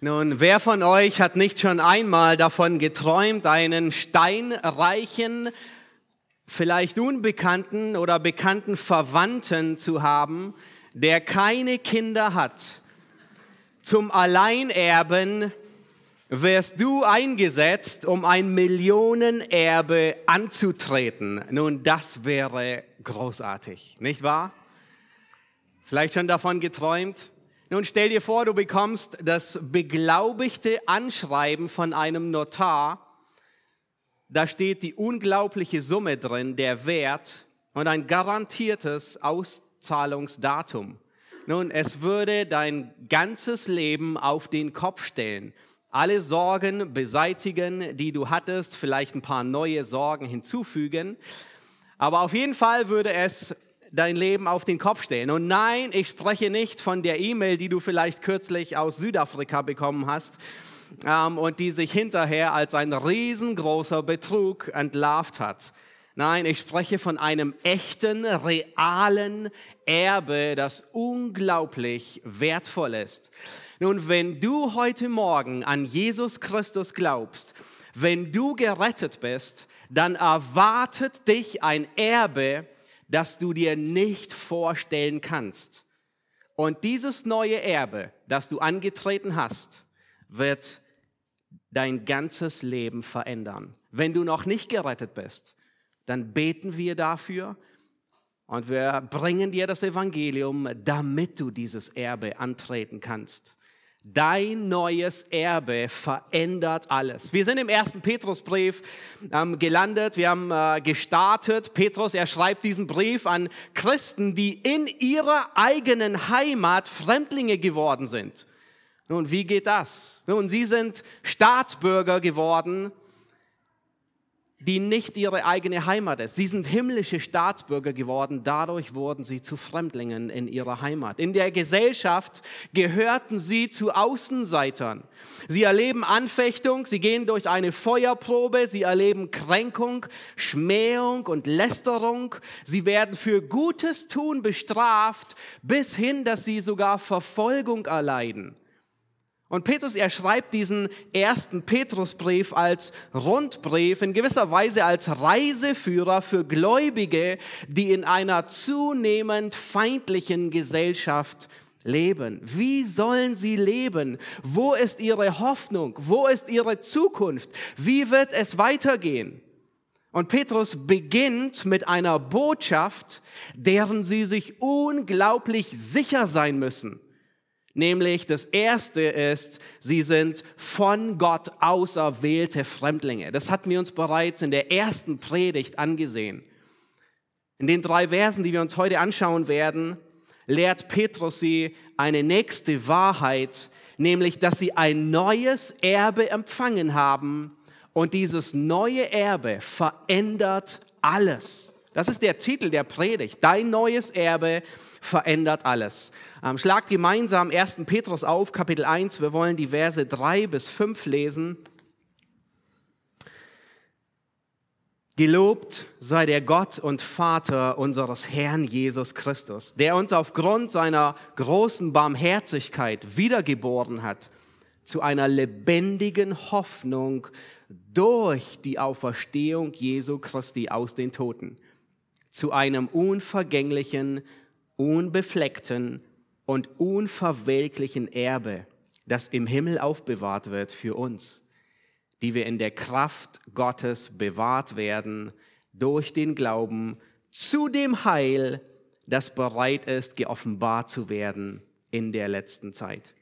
Nun, wer von euch hat nicht schon einmal davon geträumt, einen steinreichen, vielleicht unbekannten oder bekannten Verwandten zu haben, der keine Kinder hat? Zum Alleinerben wirst du eingesetzt, um ein Millionenerbe anzutreten. Nun, das wäre großartig, nicht wahr? Vielleicht schon davon geträumt? Nun stell dir vor, du bekommst das beglaubigte Anschreiben von einem Notar. Da steht die unglaubliche Summe drin, der Wert und ein garantiertes Auszahlungsdatum. Nun, es würde dein ganzes Leben auf den Kopf stellen. Alle Sorgen beseitigen, die du hattest, vielleicht ein paar neue Sorgen hinzufügen. Aber auf jeden Fall würde es dein Leben auf den Kopf stellen. Und nein, ich spreche nicht von der E-Mail, die du vielleicht kürzlich aus Südafrika bekommen hast ähm, und die sich hinterher als ein riesengroßer Betrug entlarvt hat. Nein, ich spreche von einem echten, realen Erbe, das unglaublich wertvoll ist. Nun, wenn du heute Morgen an Jesus Christus glaubst, wenn du gerettet bist, dann erwartet dich ein Erbe, das du dir nicht vorstellen kannst. Und dieses neue Erbe, das du angetreten hast, wird dein ganzes Leben verändern. Wenn du noch nicht gerettet bist, dann beten wir dafür und wir bringen dir das Evangelium, damit du dieses Erbe antreten kannst. Dein neues Erbe verändert alles. Wir sind im ersten Petrusbrief ähm, gelandet, wir haben äh, gestartet. Petrus, er schreibt diesen Brief an Christen, die in ihrer eigenen Heimat Fremdlinge geworden sind. Nun, wie geht das? Nun, sie sind Staatsbürger geworden die nicht ihre eigene Heimat ist. Sie sind himmlische Staatsbürger geworden, dadurch wurden sie zu Fremdlingen in ihrer Heimat. In der Gesellschaft gehörten sie zu Außenseitern. Sie erleben Anfechtung, sie gehen durch eine Feuerprobe, sie erleben Kränkung, Schmähung und Lästerung. Sie werden für Gutes tun bestraft, bis hin, dass sie sogar Verfolgung erleiden. Und Petrus, er schreibt diesen ersten Petrusbrief als Rundbrief, in gewisser Weise als Reiseführer für Gläubige, die in einer zunehmend feindlichen Gesellschaft leben. Wie sollen sie leben? Wo ist ihre Hoffnung? Wo ist ihre Zukunft? Wie wird es weitergehen? Und Petrus beginnt mit einer Botschaft, deren sie sich unglaublich sicher sein müssen. Nämlich das erste ist, sie sind von Gott auserwählte Fremdlinge. Das hatten wir uns bereits in der ersten Predigt angesehen. In den drei Versen, die wir uns heute anschauen werden, lehrt Petrus sie eine nächste Wahrheit, nämlich dass sie ein neues Erbe empfangen haben und dieses neue Erbe verändert alles. Das ist der Titel der Predigt. Dein neues Erbe verändert alles. Ähm, schlagt gemeinsam 1. Petrus auf, Kapitel 1. Wir wollen die Verse 3 bis 5 lesen. Gelobt sei der Gott und Vater unseres Herrn Jesus Christus, der uns aufgrund seiner großen Barmherzigkeit wiedergeboren hat zu einer lebendigen Hoffnung durch die Auferstehung Jesu Christi aus den Toten zu einem unvergänglichen, unbefleckten und unverwelklichen Erbe, das im Himmel aufbewahrt wird für uns, die wir in der Kraft Gottes bewahrt werden durch den Glauben zu dem Heil, das bereit ist, geoffenbart zu werden in der letzten Zeit.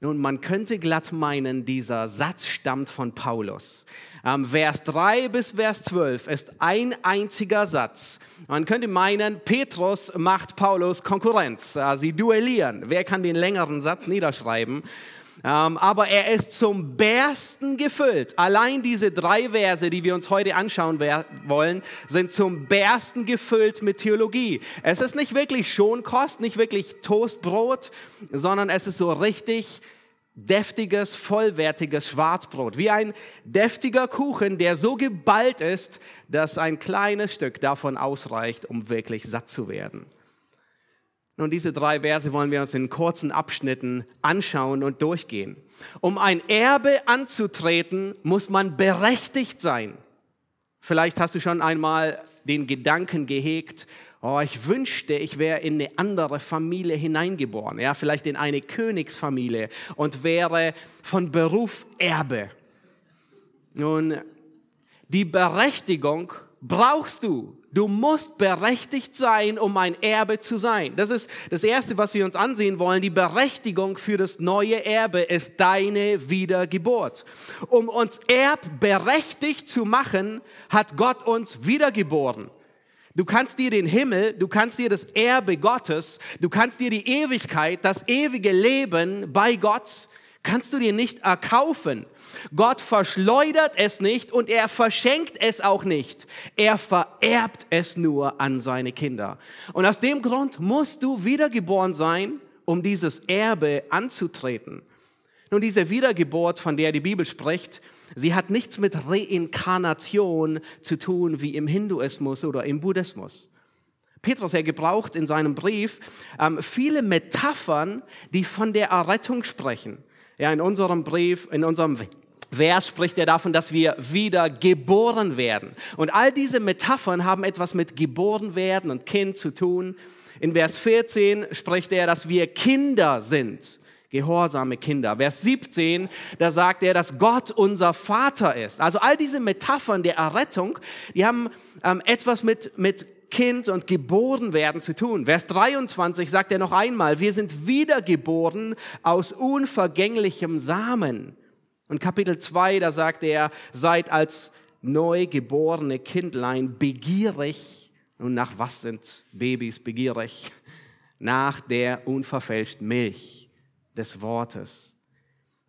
Nun, man könnte glatt meinen, dieser Satz stammt von Paulus. Ähm, Vers 3 bis Vers 12 ist ein einziger Satz. Man könnte meinen, Petrus macht Paulus Konkurrenz. Äh, sie duellieren. Wer kann den längeren Satz niederschreiben? Ähm, aber er ist zum Bersten gefüllt. Allein diese drei Verse, die wir uns heute anschauen wollen, sind zum Bersten gefüllt mit Theologie. Es ist nicht wirklich Schonkost, nicht wirklich Toastbrot, sondern es ist so richtig deftiges, vollwertiges Schwarzbrot. Wie ein deftiger Kuchen, der so geballt ist, dass ein kleines Stück davon ausreicht, um wirklich satt zu werden. Nun, diese drei Verse wollen wir uns in kurzen Abschnitten anschauen und durchgehen. Um ein Erbe anzutreten, muss man berechtigt sein. Vielleicht hast du schon einmal den Gedanken gehegt, oh, ich wünschte, ich wäre in eine andere Familie hineingeboren, ja, vielleicht in eine Königsfamilie und wäre von Beruf Erbe. Nun, die Berechtigung brauchst du. Du musst berechtigt sein, um ein Erbe zu sein. Das ist das Erste, was wir uns ansehen wollen. Die Berechtigung für das neue Erbe ist deine Wiedergeburt. Um uns erbberechtigt zu machen, hat Gott uns wiedergeboren. Du kannst dir den Himmel, du kannst dir das Erbe Gottes, du kannst dir die Ewigkeit, das ewige Leben bei Gott kannst du dir nicht erkaufen. Gott verschleudert es nicht und er verschenkt es auch nicht. Er vererbt es nur an seine Kinder. Und aus dem Grund musst du wiedergeboren sein, um dieses Erbe anzutreten. Nun, diese Wiedergeburt, von der die Bibel spricht, sie hat nichts mit Reinkarnation zu tun wie im Hinduismus oder im Buddhismus. Petrus, er gebraucht in seinem Brief ähm, viele Metaphern, die von der Errettung sprechen. Ja, in unserem Brief, in unserem Vers spricht er davon, dass wir wieder geboren werden. Und all diese Metaphern haben etwas mit geboren werden und Kind zu tun. In Vers 14 spricht er, dass wir Kinder sind. Gehorsame Kinder. Vers 17, da sagt er, dass Gott unser Vater ist. Also all diese Metaphern der Errettung, die haben ähm, etwas mit, mit Kind und geboren werden zu tun. Vers 23 sagt er noch einmal, wir sind wiedergeboren aus unvergänglichem Samen. Und Kapitel 2, da sagt er, seid als neugeborene Kindlein begierig. Und nach was sind Babys begierig? Nach der unverfälschten Milch des Wortes.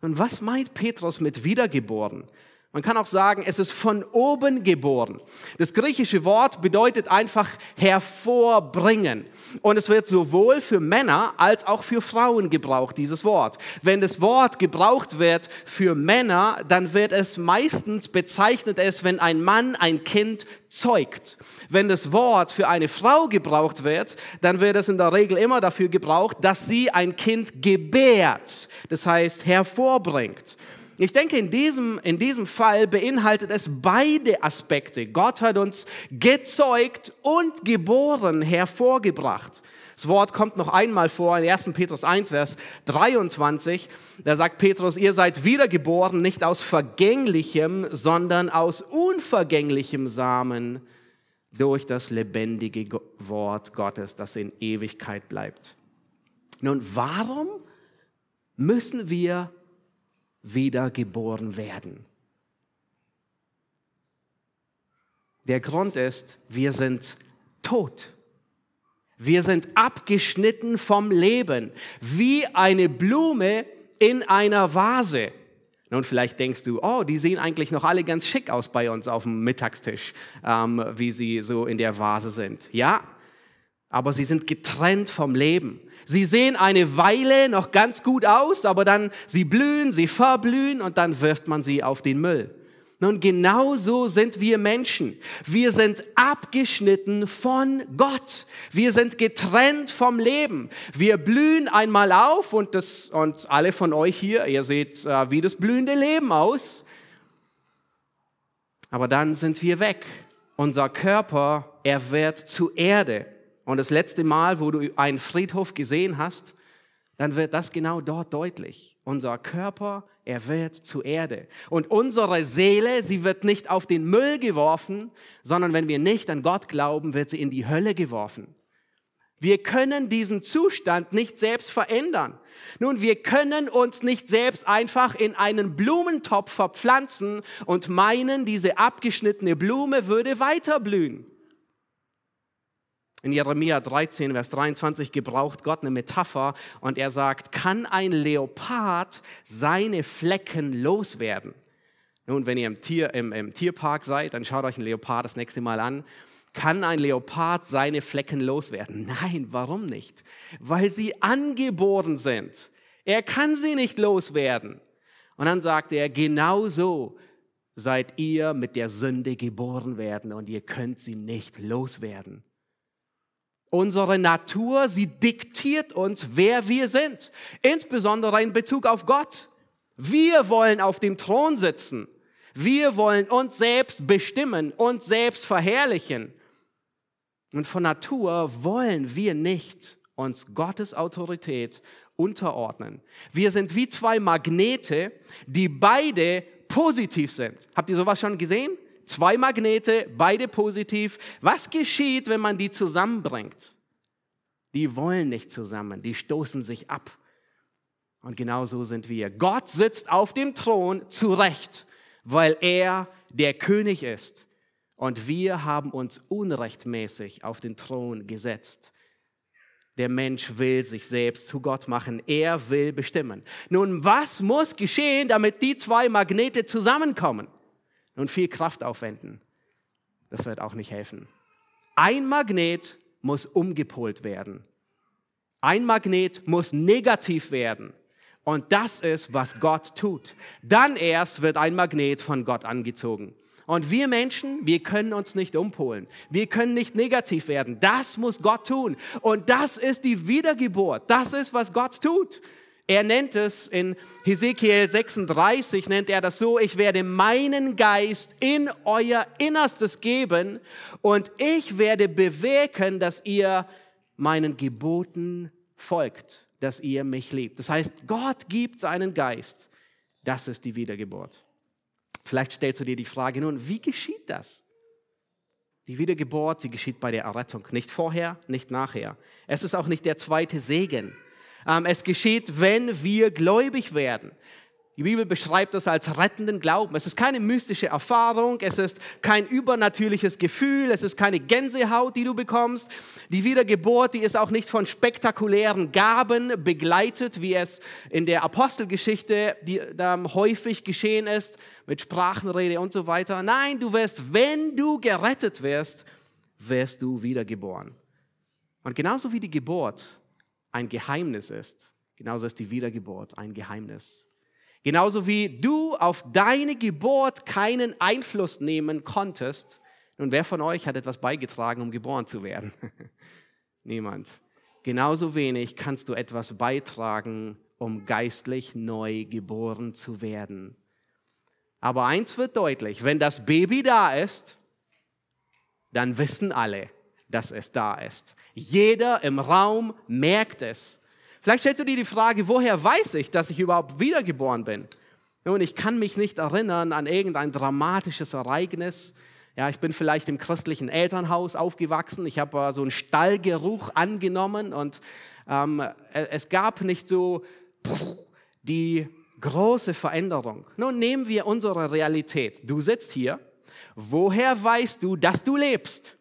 Und was meint Petrus mit wiedergeboren? Man kann auch sagen, es ist von oben geboren. Das griechische Wort bedeutet einfach hervorbringen. Und es wird sowohl für Männer als auch für Frauen gebraucht, dieses Wort. Wenn das Wort gebraucht wird für Männer, dann wird es meistens bezeichnet es, wenn ein Mann ein Kind zeugt. Wenn das Wort für eine Frau gebraucht wird, dann wird es in der Regel immer dafür gebraucht, dass sie ein Kind gebärt. Das heißt, hervorbringt. Ich denke, in diesem, in diesem Fall beinhaltet es beide Aspekte. Gott hat uns gezeugt und geboren, hervorgebracht. Das Wort kommt noch einmal vor in 1. Petrus 1, Vers 23. Da sagt Petrus, ihr seid wiedergeboren, nicht aus vergänglichem, sondern aus unvergänglichem Samen durch das lebendige Wort Gottes, das in Ewigkeit bleibt. Nun, warum müssen wir wiedergeboren werden. Der Grund ist, wir sind tot. Wir sind abgeschnitten vom Leben, wie eine Blume in einer Vase. Nun, vielleicht denkst du, oh, die sehen eigentlich noch alle ganz schick aus bei uns auf dem Mittagstisch, ähm, wie sie so in der Vase sind. Ja, aber sie sind getrennt vom Leben. Sie sehen eine Weile noch ganz gut aus, aber dann sie blühen, sie verblühen und dann wirft man sie auf den Müll. Nun, genau so sind wir Menschen. Wir sind abgeschnitten von Gott. Wir sind getrennt vom Leben. Wir blühen einmal auf und, das, und alle von euch hier, ihr seht, äh, wie das blühende Leben aus. Aber dann sind wir weg. Unser Körper, er wird zu Erde. Und das letzte Mal, wo du einen Friedhof gesehen hast, dann wird das genau dort deutlich. Unser Körper, er wird zu Erde. Und unsere Seele, sie wird nicht auf den Müll geworfen, sondern wenn wir nicht an Gott glauben, wird sie in die Hölle geworfen. Wir können diesen Zustand nicht selbst verändern. Nun, wir können uns nicht selbst einfach in einen Blumentopf verpflanzen und meinen, diese abgeschnittene Blume würde weiterblühen. In Jeremia 13, Vers 23 gebraucht Gott eine Metapher und er sagt, kann ein Leopard seine Flecken loswerden? Nun, wenn ihr im, Tier, im, im Tierpark seid, dann schaut euch ein Leopard das nächste Mal an. Kann ein Leopard seine Flecken loswerden? Nein, warum nicht? Weil sie angeboren sind. Er kann sie nicht loswerden. Und dann sagt er, genauso seid ihr mit der Sünde geboren werden und ihr könnt sie nicht loswerden. Unsere Natur, sie diktiert uns, wer wir sind, insbesondere in Bezug auf Gott. Wir wollen auf dem Thron sitzen. Wir wollen uns selbst bestimmen, uns selbst verherrlichen. Und von Natur wollen wir nicht uns Gottes Autorität unterordnen. Wir sind wie zwei Magnete, die beide positiv sind. Habt ihr sowas schon gesehen? Zwei Magnete, beide positiv. Was geschieht, wenn man die zusammenbringt? Die wollen nicht zusammen, die stoßen sich ab. Und genau so sind wir. Gott sitzt auf dem Thron zu Recht, weil er der König ist. Und wir haben uns unrechtmäßig auf den Thron gesetzt. Der Mensch will sich selbst zu Gott machen. Er will bestimmen. Nun, was muss geschehen, damit die zwei Magnete zusammenkommen? Nun, viel Kraft aufwenden. Das wird auch nicht helfen. Ein Magnet muss umgepolt werden. Ein Magnet muss negativ werden. Und das ist, was Gott tut. Dann erst wird ein Magnet von Gott angezogen. Und wir Menschen, wir können uns nicht umpolen. Wir können nicht negativ werden. Das muss Gott tun. Und das ist die Wiedergeburt. Das ist, was Gott tut. Er nennt es in Hesekiel 36, nennt er das so, ich werde meinen Geist in euer Innerstes geben und ich werde bewirken, dass ihr meinen Geboten folgt, dass ihr mich liebt. Das heißt, Gott gibt seinen Geist. Das ist die Wiedergeburt. Vielleicht stellst du dir die Frage nun, wie geschieht das? Die Wiedergeburt, die geschieht bei der Errettung. Nicht vorher, nicht nachher. Es ist auch nicht der zweite Segen. Ähm, es geschieht, wenn wir gläubig werden. Die Bibel beschreibt das als rettenden Glauben. Es ist keine mystische Erfahrung, es ist kein übernatürliches Gefühl, es ist keine Gänsehaut, die du bekommst. Die Wiedergeburt, die ist auch nicht von spektakulären Gaben begleitet, wie es in der Apostelgeschichte die, ähm, häufig geschehen ist, mit Sprachenrede und so weiter. Nein, du wirst, wenn du gerettet wirst, wirst du wiedergeboren. Und genauso wie die Geburt ein Geheimnis ist, genauso ist die Wiedergeburt ein Geheimnis. Genauso wie du auf deine Geburt keinen Einfluss nehmen konntest. Nun, wer von euch hat etwas beigetragen, um geboren zu werden? Niemand. Genauso wenig kannst du etwas beitragen, um geistlich neu geboren zu werden. Aber eins wird deutlich, wenn das Baby da ist, dann wissen alle, dass es da ist. Jeder im Raum merkt es. Vielleicht stellst du dir die Frage, woher weiß ich, dass ich überhaupt wiedergeboren bin? Nun, ich kann mich nicht erinnern an irgendein dramatisches Ereignis. Ja, ich bin vielleicht im christlichen Elternhaus aufgewachsen. Ich habe äh, so einen Stallgeruch angenommen und ähm, äh, es gab nicht so die große Veränderung. Nun nehmen wir unsere Realität. Du sitzt hier. Woher weißt du, dass du lebst?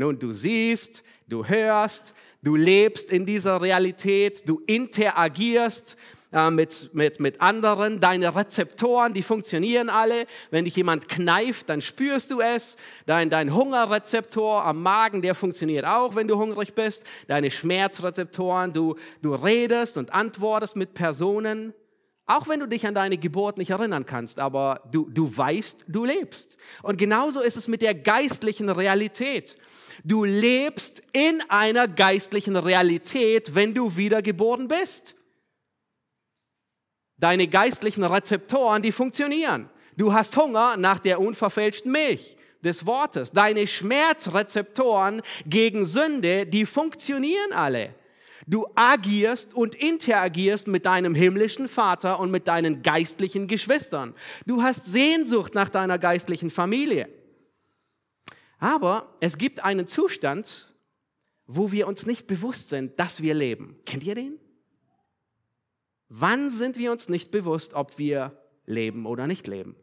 Nun, du siehst, du hörst, du lebst in dieser Realität, du interagierst äh, mit, mit, mit anderen, deine Rezeptoren, die funktionieren alle. Wenn dich jemand kneift, dann spürst du es. Dein, dein Hungerrezeptor am Magen, der funktioniert auch, wenn du hungrig bist. Deine Schmerzrezeptoren, du, du redest und antwortest mit Personen. Auch wenn du dich an deine Geburt nicht erinnern kannst, aber du, du weißt, du lebst. Und genauso ist es mit der geistlichen Realität. Du lebst in einer geistlichen Realität, wenn du wiedergeboren bist. Deine geistlichen Rezeptoren, die funktionieren. Du hast Hunger nach der unverfälschten Milch des Wortes. Deine Schmerzrezeptoren gegen Sünde, die funktionieren alle. Du agierst und interagierst mit deinem himmlischen Vater und mit deinen geistlichen Geschwistern. Du hast Sehnsucht nach deiner geistlichen Familie. Aber es gibt einen Zustand, wo wir uns nicht bewusst sind, dass wir leben. Kennt ihr den? Wann sind wir uns nicht bewusst, ob wir leben oder nicht leben?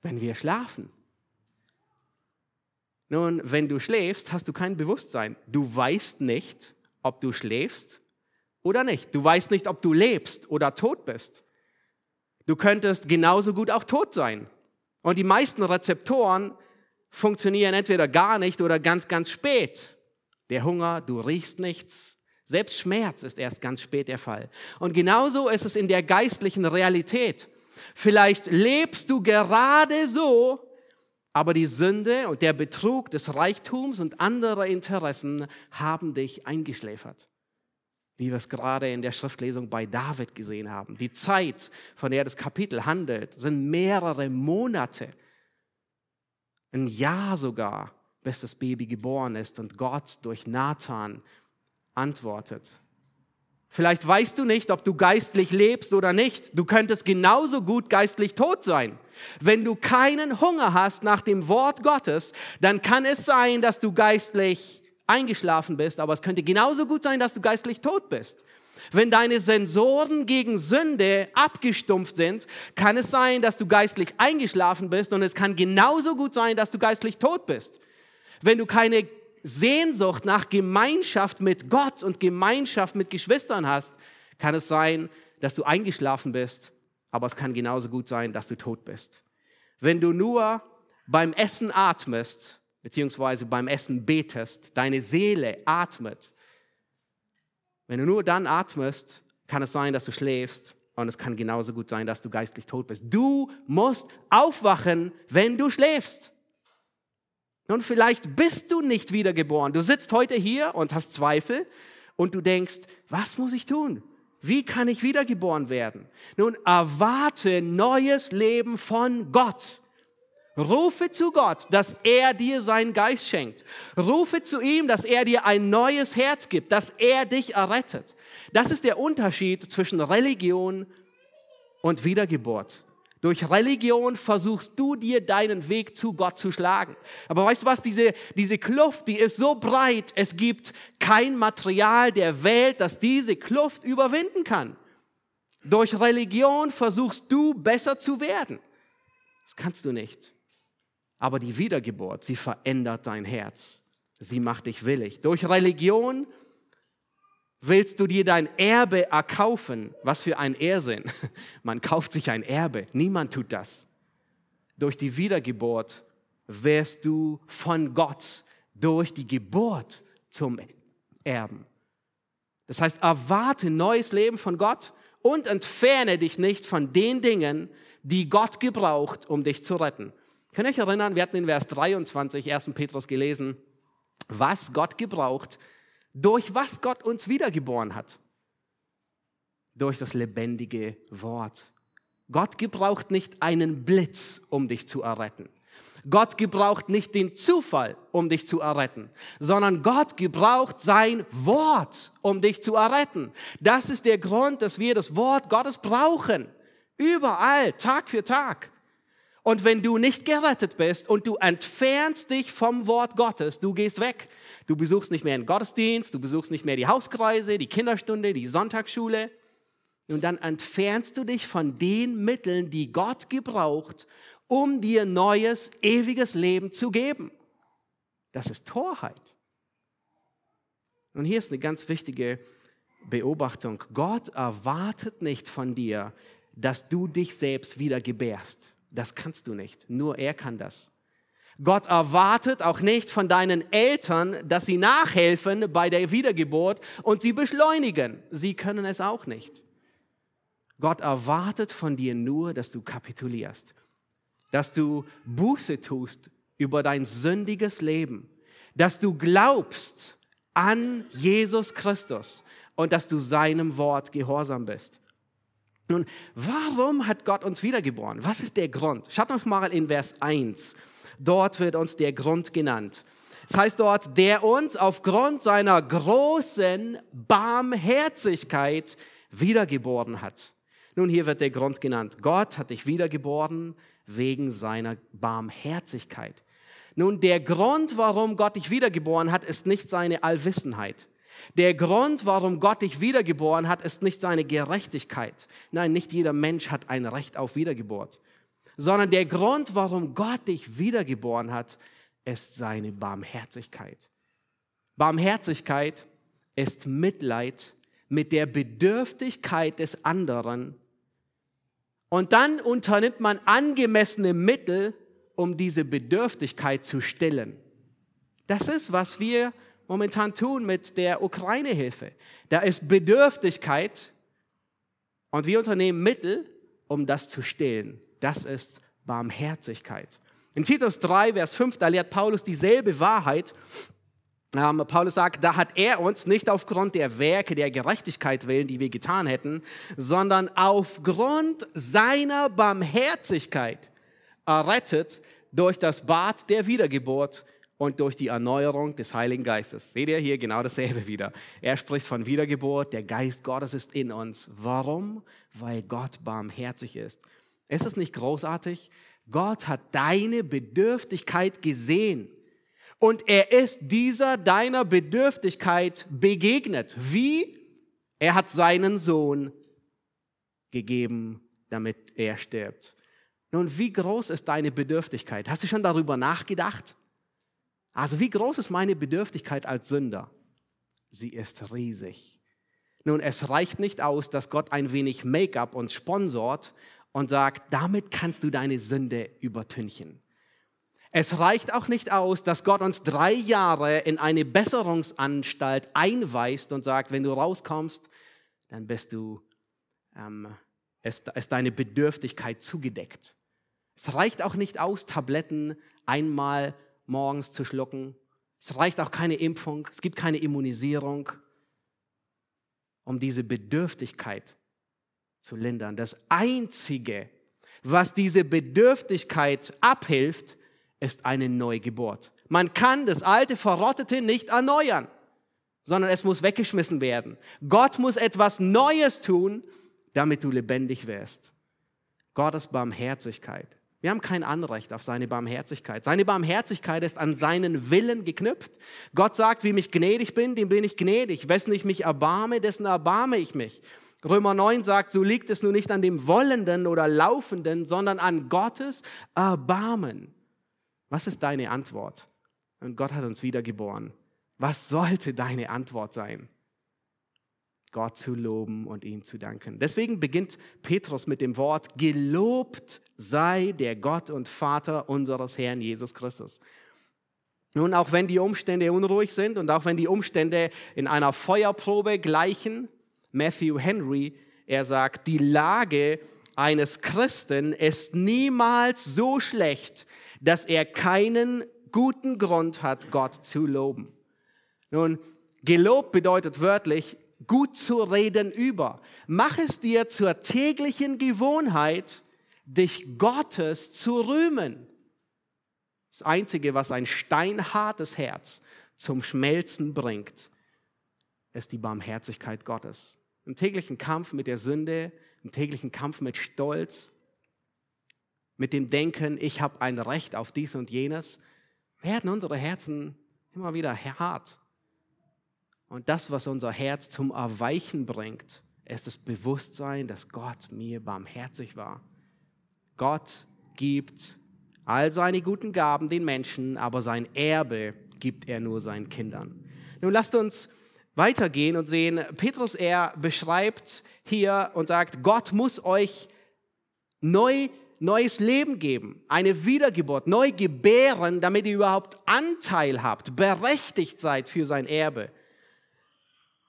Wenn wir schlafen. Nun, wenn du schläfst, hast du kein Bewusstsein. Du weißt nicht, ob du schläfst oder nicht. Du weißt nicht, ob du lebst oder tot bist. Du könntest genauso gut auch tot sein. Und die meisten Rezeptoren funktionieren entweder gar nicht oder ganz, ganz spät. Der Hunger, du riechst nichts. Selbst Schmerz ist erst ganz spät der Fall. Und genauso ist es in der geistlichen Realität. Vielleicht lebst du gerade so, Aber die Sünde und der Betrug des Reichtums und anderer Interessen haben dich eingeschläfert. Wie wir es gerade in der Schriftlesung bei David gesehen haben. Die Zeit, von der das Kapitel handelt, sind mehrere Monate. Ein Jahr sogar, bis das Baby geboren ist und Gott durch Nathan antwortet. Vielleicht weißt du nicht, ob du geistlich lebst oder nicht. Du könntest genauso gut geistlich tot sein. Wenn du keinen Hunger hast nach dem Wort Gottes, dann kann es sein, dass du geistlich eingeschlafen bist, aber es könnte genauso gut sein, dass du geistlich tot bist. Wenn deine Sensoren gegen Sünde abgestumpft sind, kann es sein, dass du geistlich eingeschlafen bist und es kann genauso gut sein, dass du geistlich tot bist. Wenn du keine Sehnsucht nach Gemeinschaft mit Gott und Gemeinschaft mit Geschwistern hast, kann es sein, dass du eingeschlafen bist, aber es kann genauso gut sein, dass du tot bist. Wenn du nur beim Essen atmest, beziehungsweise beim Essen betest, deine Seele atmet, wenn du nur dann atmest, kann es sein, dass du schläfst und es kann genauso gut sein, dass du geistlich tot bist. Du musst aufwachen, wenn du schläfst. Nun, vielleicht bist du nicht wiedergeboren. Du sitzt heute hier und hast Zweifel und du denkst, was muss ich tun? Wie kann ich wiedergeboren werden? Nun, erwarte neues Leben von Gott. Rufe zu Gott, dass er dir seinen Geist schenkt. Rufe zu ihm, dass er dir ein neues Herz gibt, dass er dich errettet. Das ist der Unterschied zwischen Religion und Wiedergeburt. Durch Religion versuchst du dir deinen Weg zu Gott zu schlagen. Aber weißt du was, diese, diese Kluft, die ist so breit, es gibt kein Material der Welt, das diese Kluft überwinden kann. Durch Religion versuchst du besser zu werden. Das kannst du nicht. Aber die Wiedergeburt, sie verändert dein Herz. Sie macht dich willig. Durch Religion Willst du dir dein Erbe erkaufen? Was für ein Irrsinn. Man kauft sich ein Erbe. Niemand tut das. Durch die Wiedergeburt wirst du von Gott durch die Geburt zum Erben. Das heißt, erwarte neues Leben von Gott und entferne dich nicht von den Dingen, die Gott gebraucht, um dich zu retten. Könnt ihr euch erinnern, wir hatten in Vers 23 1. Petrus gelesen, was Gott gebraucht, durch was Gott uns wiedergeboren hat. Durch das lebendige Wort. Gott gebraucht nicht einen Blitz, um dich zu erretten. Gott gebraucht nicht den Zufall, um dich zu erretten, sondern Gott gebraucht sein Wort, um dich zu erretten. Das ist der Grund, dass wir das Wort Gottes brauchen. Überall, Tag für Tag. Und wenn du nicht gerettet bist und du entfernst dich vom Wort Gottes, du gehst weg. Du besuchst nicht mehr den Gottesdienst, du besuchst nicht mehr die Hauskreise, die Kinderstunde, die Sonntagsschule. Und dann entfernst du dich von den Mitteln, die Gott gebraucht, um dir neues, ewiges Leben zu geben. Das ist Torheit. Und hier ist eine ganz wichtige Beobachtung. Gott erwartet nicht von dir, dass du dich selbst wieder gebärst. Das kannst du nicht. Nur er kann das. Gott erwartet auch nicht von deinen Eltern, dass sie nachhelfen bei der Wiedergeburt und sie beschleunigen. Sie können es auch nicht. Gott erwartet von dir nur, dass du kapitulierst, dass du Buße tust über dein sündiges Leben, dass du glaubst an Jesus Christus und dass du seinem Wort gehorsam bist. Nun, warum hat Gott uns wiedergeboren? Was ist der Grund? Schaut noch mal in Vers 1. Dort wird uns der Grund genannt. Das heißt dort, der uns aufgrund seiner großen Barmherzigkeit wiedergeboren hat. Nun, hier wird der Grund genannt. Gott hat dich wiedergeboren wegen seiner Barmherzigkeit. Nun, der Grund, warum Gott dich wiedergeboren hat, ist nicht seine Allwissenheit. Der Grund, warum Gott dich wiedergeboren hat, ist nicht seine Gerechtigkeit. Nein, nicht jeder Mensch hat ein Recht auf Wiedergeburt sondern der Grund, warum Gott dich wiedergeboren hat, ist seine Barmherzigkeit. Barmherzigkeit ist Mitleid mit der Bedürftigkeit des anderen. Und dann unternimmt man angemessene Mittel, um diese Bedürftigkeit zu stillen. Das ist, was wir momentan tun mit der Ukraine-Hilfe. Da ist Bedürftigkeit und wir unternehmen Mittel, um das zu stillen. Das ist Barmherzigkeit. In Titus 3, Vers 5, da lehrt Paulus dieselbe Wahrheit. Ähm, Paulus sagt, da hat er uns nicht aufgrund der Werke der Gerechtigkeit willen, die wir getan hätten, sondern aufgrund seiner Barmherzigkeit errettet durch das Bad der Wiedergeburt und durch die Erneuerung des Heiligen Geistes. Seht ihr hier genau dasselbe wieder. Er spricht von Wiedergeburt, der Geist Gottes ist in uns. Warum? Weil Gott barmherzig ist. Ist es nicht großartig? Gott hat deine Bedürftigkeit gesehen und er ist dieser deiner Bedürftigkeit begegnet. Wie? Er hat seinen Sohn gegeben, damit er stirbt. Nun, wie groß ist deine Bedürftigkeit? Hast du schon darüber nachgedacht? Also wie groß ist meine Bedürftigkeit als Sünder? Sie ist riesig. Nun, es reicht nicht aus, dass Gott ein wenig Make-up uns sponsort und sagt, damit kannst du deine Sünde übertünchen. Es reicht auch nicht aus, dass Gott uns drei Jahre in eine Besserungsanstalt einweist und sagt, wenn du rauskommst, dann bist du, ähm, ist, ist deine Bedürftigkeit zugedeckt. Es reicht auch nicht aus, Tabletten einmal morgens zu schlucken. Es reicht auch keine Impfung, es gibt keine Immunisierung, um diese Bedürftigkeit zu lindern. Das Einzige, was diese Bedürftigkeit abhilft, ist eine Neugeburt. Man kann das alte Verrottete nicht erneuern, sondern es muss weggeschmissen werden. Gott muss etwas Neues tun, damit du lebendig wirst. Gottes Barmherzigkeit. Wir haben kein Anrecht auf seine Barmherzigkeit. Seine Barmherzigkeit ist an seinen Willen geknüpft. Gott sagt, wie mich gnädig bin, dem bin ich gnädig. Wessen ich mich erbarme, dessen erbarme ich mich. Römer 9 sagt, so liegt es nun nicht an dem Wollenden oder Laufenden, sondern an Gottes Erbarmen. Was ist deine Antwort? Und Gott hat uns wiedergeboren. Was sollte deine Antwort sein? Gott zu loben und ihm zu danken. Deswegen beginnt Petrus mit dem Wort, gelobt sei der Gott und Vater unseres Herrn Jesus Christus. Nun, auch wenn die Umstände unruhig sind und auch wenn die Umstände in einer Feuerprobe gleichen, Matthew Henry, er sagt, die Lage eines Christen ist niemals so schlecht, dass er keinen guten Grund hat, Gott zu loben. Nun, gelobt bedeutet wörtlich, gut zu reden über. Mach es dir zur täglichen Gewohnheit, dich Gottes zu rühmen. Das Einzige, was ein steinhartes Herz zum Schmelzen bringt, ist die Barmherzigkeit Gottes. Im täglichen Kampf mit der Sünde, im täglichen Kampf mit Stolz, mit dem Denken, ich habe ein Recht auf dies und jenes, werden unsere Herzen immer wieder hart. Und das, was unser Herz zum Erweichen bringt, ist das Bewusstsein, dass Gott mir barmherzig war. Gott gibt all seine guten Gaben den Menschen, aber sein Erbe gibt er nur seinen Kindern. Nun lasst uns weitergehen und sehen, Petrus er beschreibt hier und sagt, Gott muss euch neu neues Leben geben, eine Wiedergeburt, neu gebären, damit ihr überhaupt Anteil habt, berechtigt seid für sein Erbe.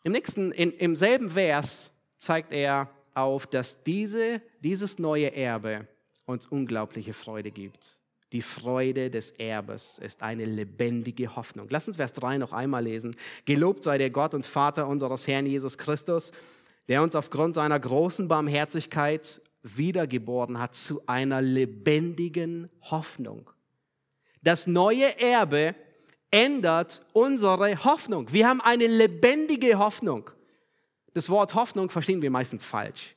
Im nächsten, in, im selben Vers zeigt er auf, dass diese, dieses neue Erbe uns unglaubliche Freude gibt. Die Freude des Erbes ist eine lebendige Hoffnung. Lass uns Vers 3 noch einmal lesen. Gelobt sei der Gott und Vater unseres Herrn Jesus Christus, der uns aufgrund seiner großen Barmherzigkeit wiedergeboren hat zu einer lebendigen Hoffnung. Das neue Erbe ändert unsere Hoffnung. Wir haben eine lebendige Hoffnung. Das Wort Hoffnung verstehen wir meistens falsch.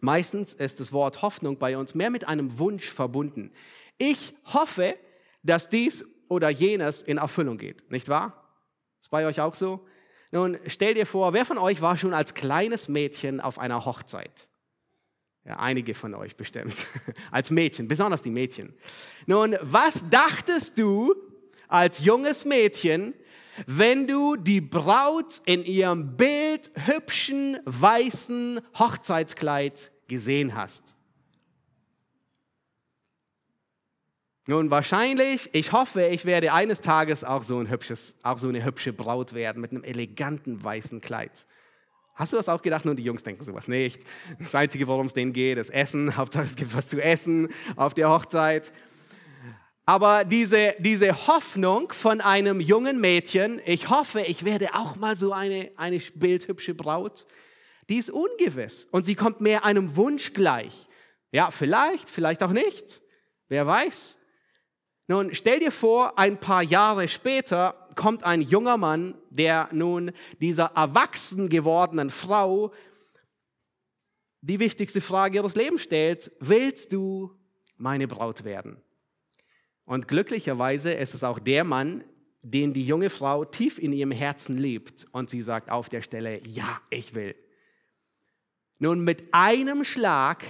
Meistens ist das Wort Hoffnung bei uns mehr mit einem Wunsch verbunden. Ich hoffe, dass dies oder jenes in Erfüllung geht, nicht wahr? Ist bei euch auch so? Nun, stell dir vor, wer von euch war schon als kleines Mädchen auf einer Hochzeit? Ja, einige von euch bestimmt. Als Mädchen, besonders die Mädchen. Nun, was dachtest du als junges Mädchen, wenn du die Braut in ihrem bildhübschen weißen Hochzeitskleid gesehen hast? Nun, wahrscheinlich, ich hoffe, ich werde eines Tages auch so, ein hübsches, auch so eine hübsche Braut werden mit einem eleganten weißen Kleid. Hast du das auch gedacht? Nur die Jungs denken sowas nicht. Das Einzige, worum es denen geht, ist Essen. Hauptsache, es gibt was zu essen auf der Hochzeit. Aber diese, diese Hoffnung von einem jungen Mädchen, ich hoffe, ich werde auch mal so eine, eine bildhübsche Braut, die ist ungewiss und sie kommt mehr einem Wunsch gleich. Ja, vielleicht, vielleicht auch nicht. Wer weiß. Nun, stell dir vor, ein paar Jahre später kommt ein junger Mann, der nun dieser erwachsen gewordenen Frau die wichtigste Frage ihres Lebens stellt, willst du meine Braut werden? Und glücklicherweise ist es auch der Mann, den die junge Frau tief in ihrem Herzen liebt. Und sie sagt auf der Stelle, ja, ich will. Nun, mit einem Schlag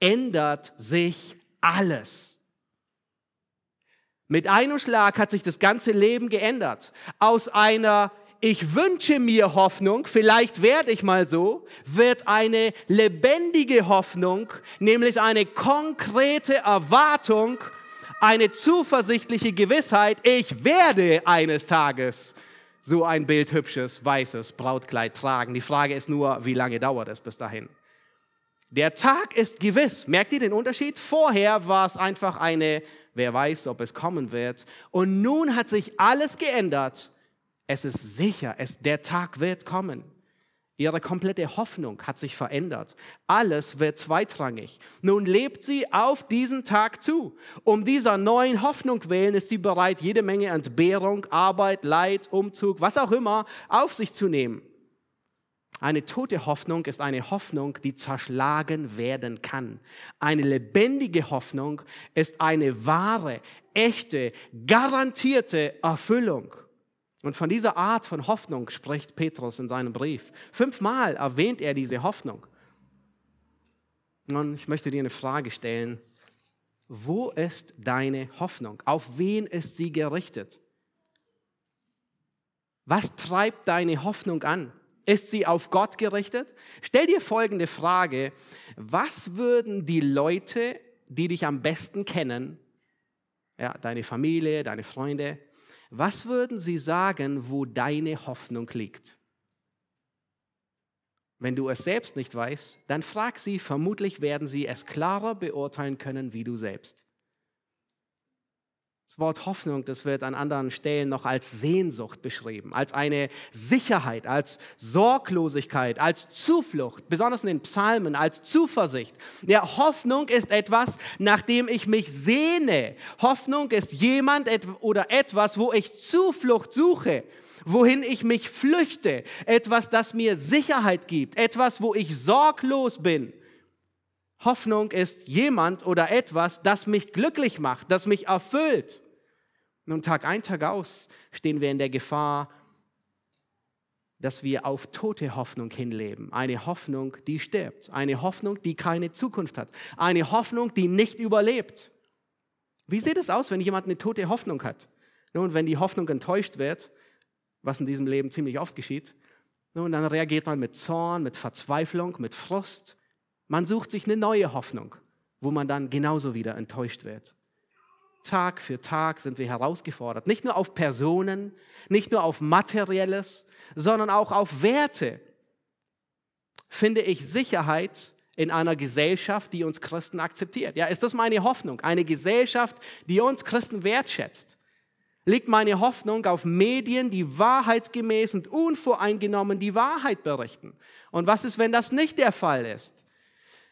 ändert sich alles. Mit einem Schlag hat sich das ganze Leben geändert. Aus einer ich wünsche mir Hoffnung, vielleicht werde ich mal so, wird eine lebendige Hoffnung, nämlich eine konkrete Erwartung eine zuversichtliche Gewissheit, ich werde eines Tages so ein bildhübsches, weißes Brautkleid tragen. Die Frage ist nur, wie lange dauert es bis dahin? Der Tag ist gewiss. Merkt ihr den Unterschied? Vorher war es einfach eine, wer weiß, ob es kommen wird. Und nun hat sich alles geändert. Es ist sicher, es, der Tag wird kommen. Ihre komplette Hoffnung hat sich verändert. Alles wird zweitrangig. Nun lebt sie auf diesen Tag zu. Um dieser neuen Hoffnung willen ist sie bereit, jede Menge Entbehrung, Arbeit, Leid, Umzug, was auch immer auf sich zu nehmen. Eine tote Hoffnung ist eine Hoffnung, die zerschlagen werden kann. Eine lebendige Hoffnung ist eine wahre, echte, garantierte Erfüllung. Und von dieser Art von Hoffnung spricht Petrus in seinem Brief. Fünfmal erwähnt er diese Hoffnung. Und ich möchte dir eine Frage stellen. Wo ist deine Hoffnung? Auf wen ist sie gerichtet? Was treibt deine Hoffnung an? Ist sie auf Gott gerichtet? Stell dir folgende Frage. Was würden die Leute, die dich am besten kennen, ja, deine Familie, deine Freunde, was würden sie sagen, wo deine Hoffnung liegt? Wenn du es selbst nicht weißt, dann frag sie, vermutlich werden sie es klarer beurteilen können wie du selbst. Das Wort Hoffnung, das wird an anderen Stellen noch als Sehnsucht beschrieben, als eine Sicherheit, als Sorglosigkeit, als Zuflucht, besonders in den Psalmen, als Zuversicht. Ja, Hoffnung ist etwas, nach dem ich mich sehne. Hoffnung ist jemand oder etwas, wo ich Zuflucht suche, wohin ich mich flüchte, etwas, das mir Sicherheit gibt, etwas, wo ich sorglos bin. Hoffnung ist jemand oder etwas, das mich glücklich macht, das mich erfüllt. Nun, Tag ein, Tag aus stehen wir in der Gefahr, dass wir auf tote Hoffnung hinleben. Eine Hoffnung, die stirbt. Eine Hoffnung, die keine Zukunft hat. Eine Hoffnung, die nicht überlebt. Wie sieht es aus, wenn jemand eine tote Hoffnung hat? Nun, wenn die Hoffnung enttäuscht wird, was in diesem Leben ziemlich oft geschieht, nun, dann reagiert man mit Zorn, mit Verzweiflung, mit Frust, man sucht sich eine neue Hoffnung, wo man dann genauso wieder enttäuscht wird. Tag für Tag sind wir herausgefordert, nicht nur auf Personen, nicht nur auf Materielles, sondern auch auf Werte. Finde ich Sicherheit in einer Gesellschaft, die uns Christen akzeptiert? Ja, ist das meine Hoffnung? Eine Gesellschaft, die uns Christen wertschätzt? Liegt meine Hoffnung auf Medien, die wahrheitsgemäß und unvoreingenommen die Wahrheit berichten? Und was ist, wenn das nicht der Fall ist?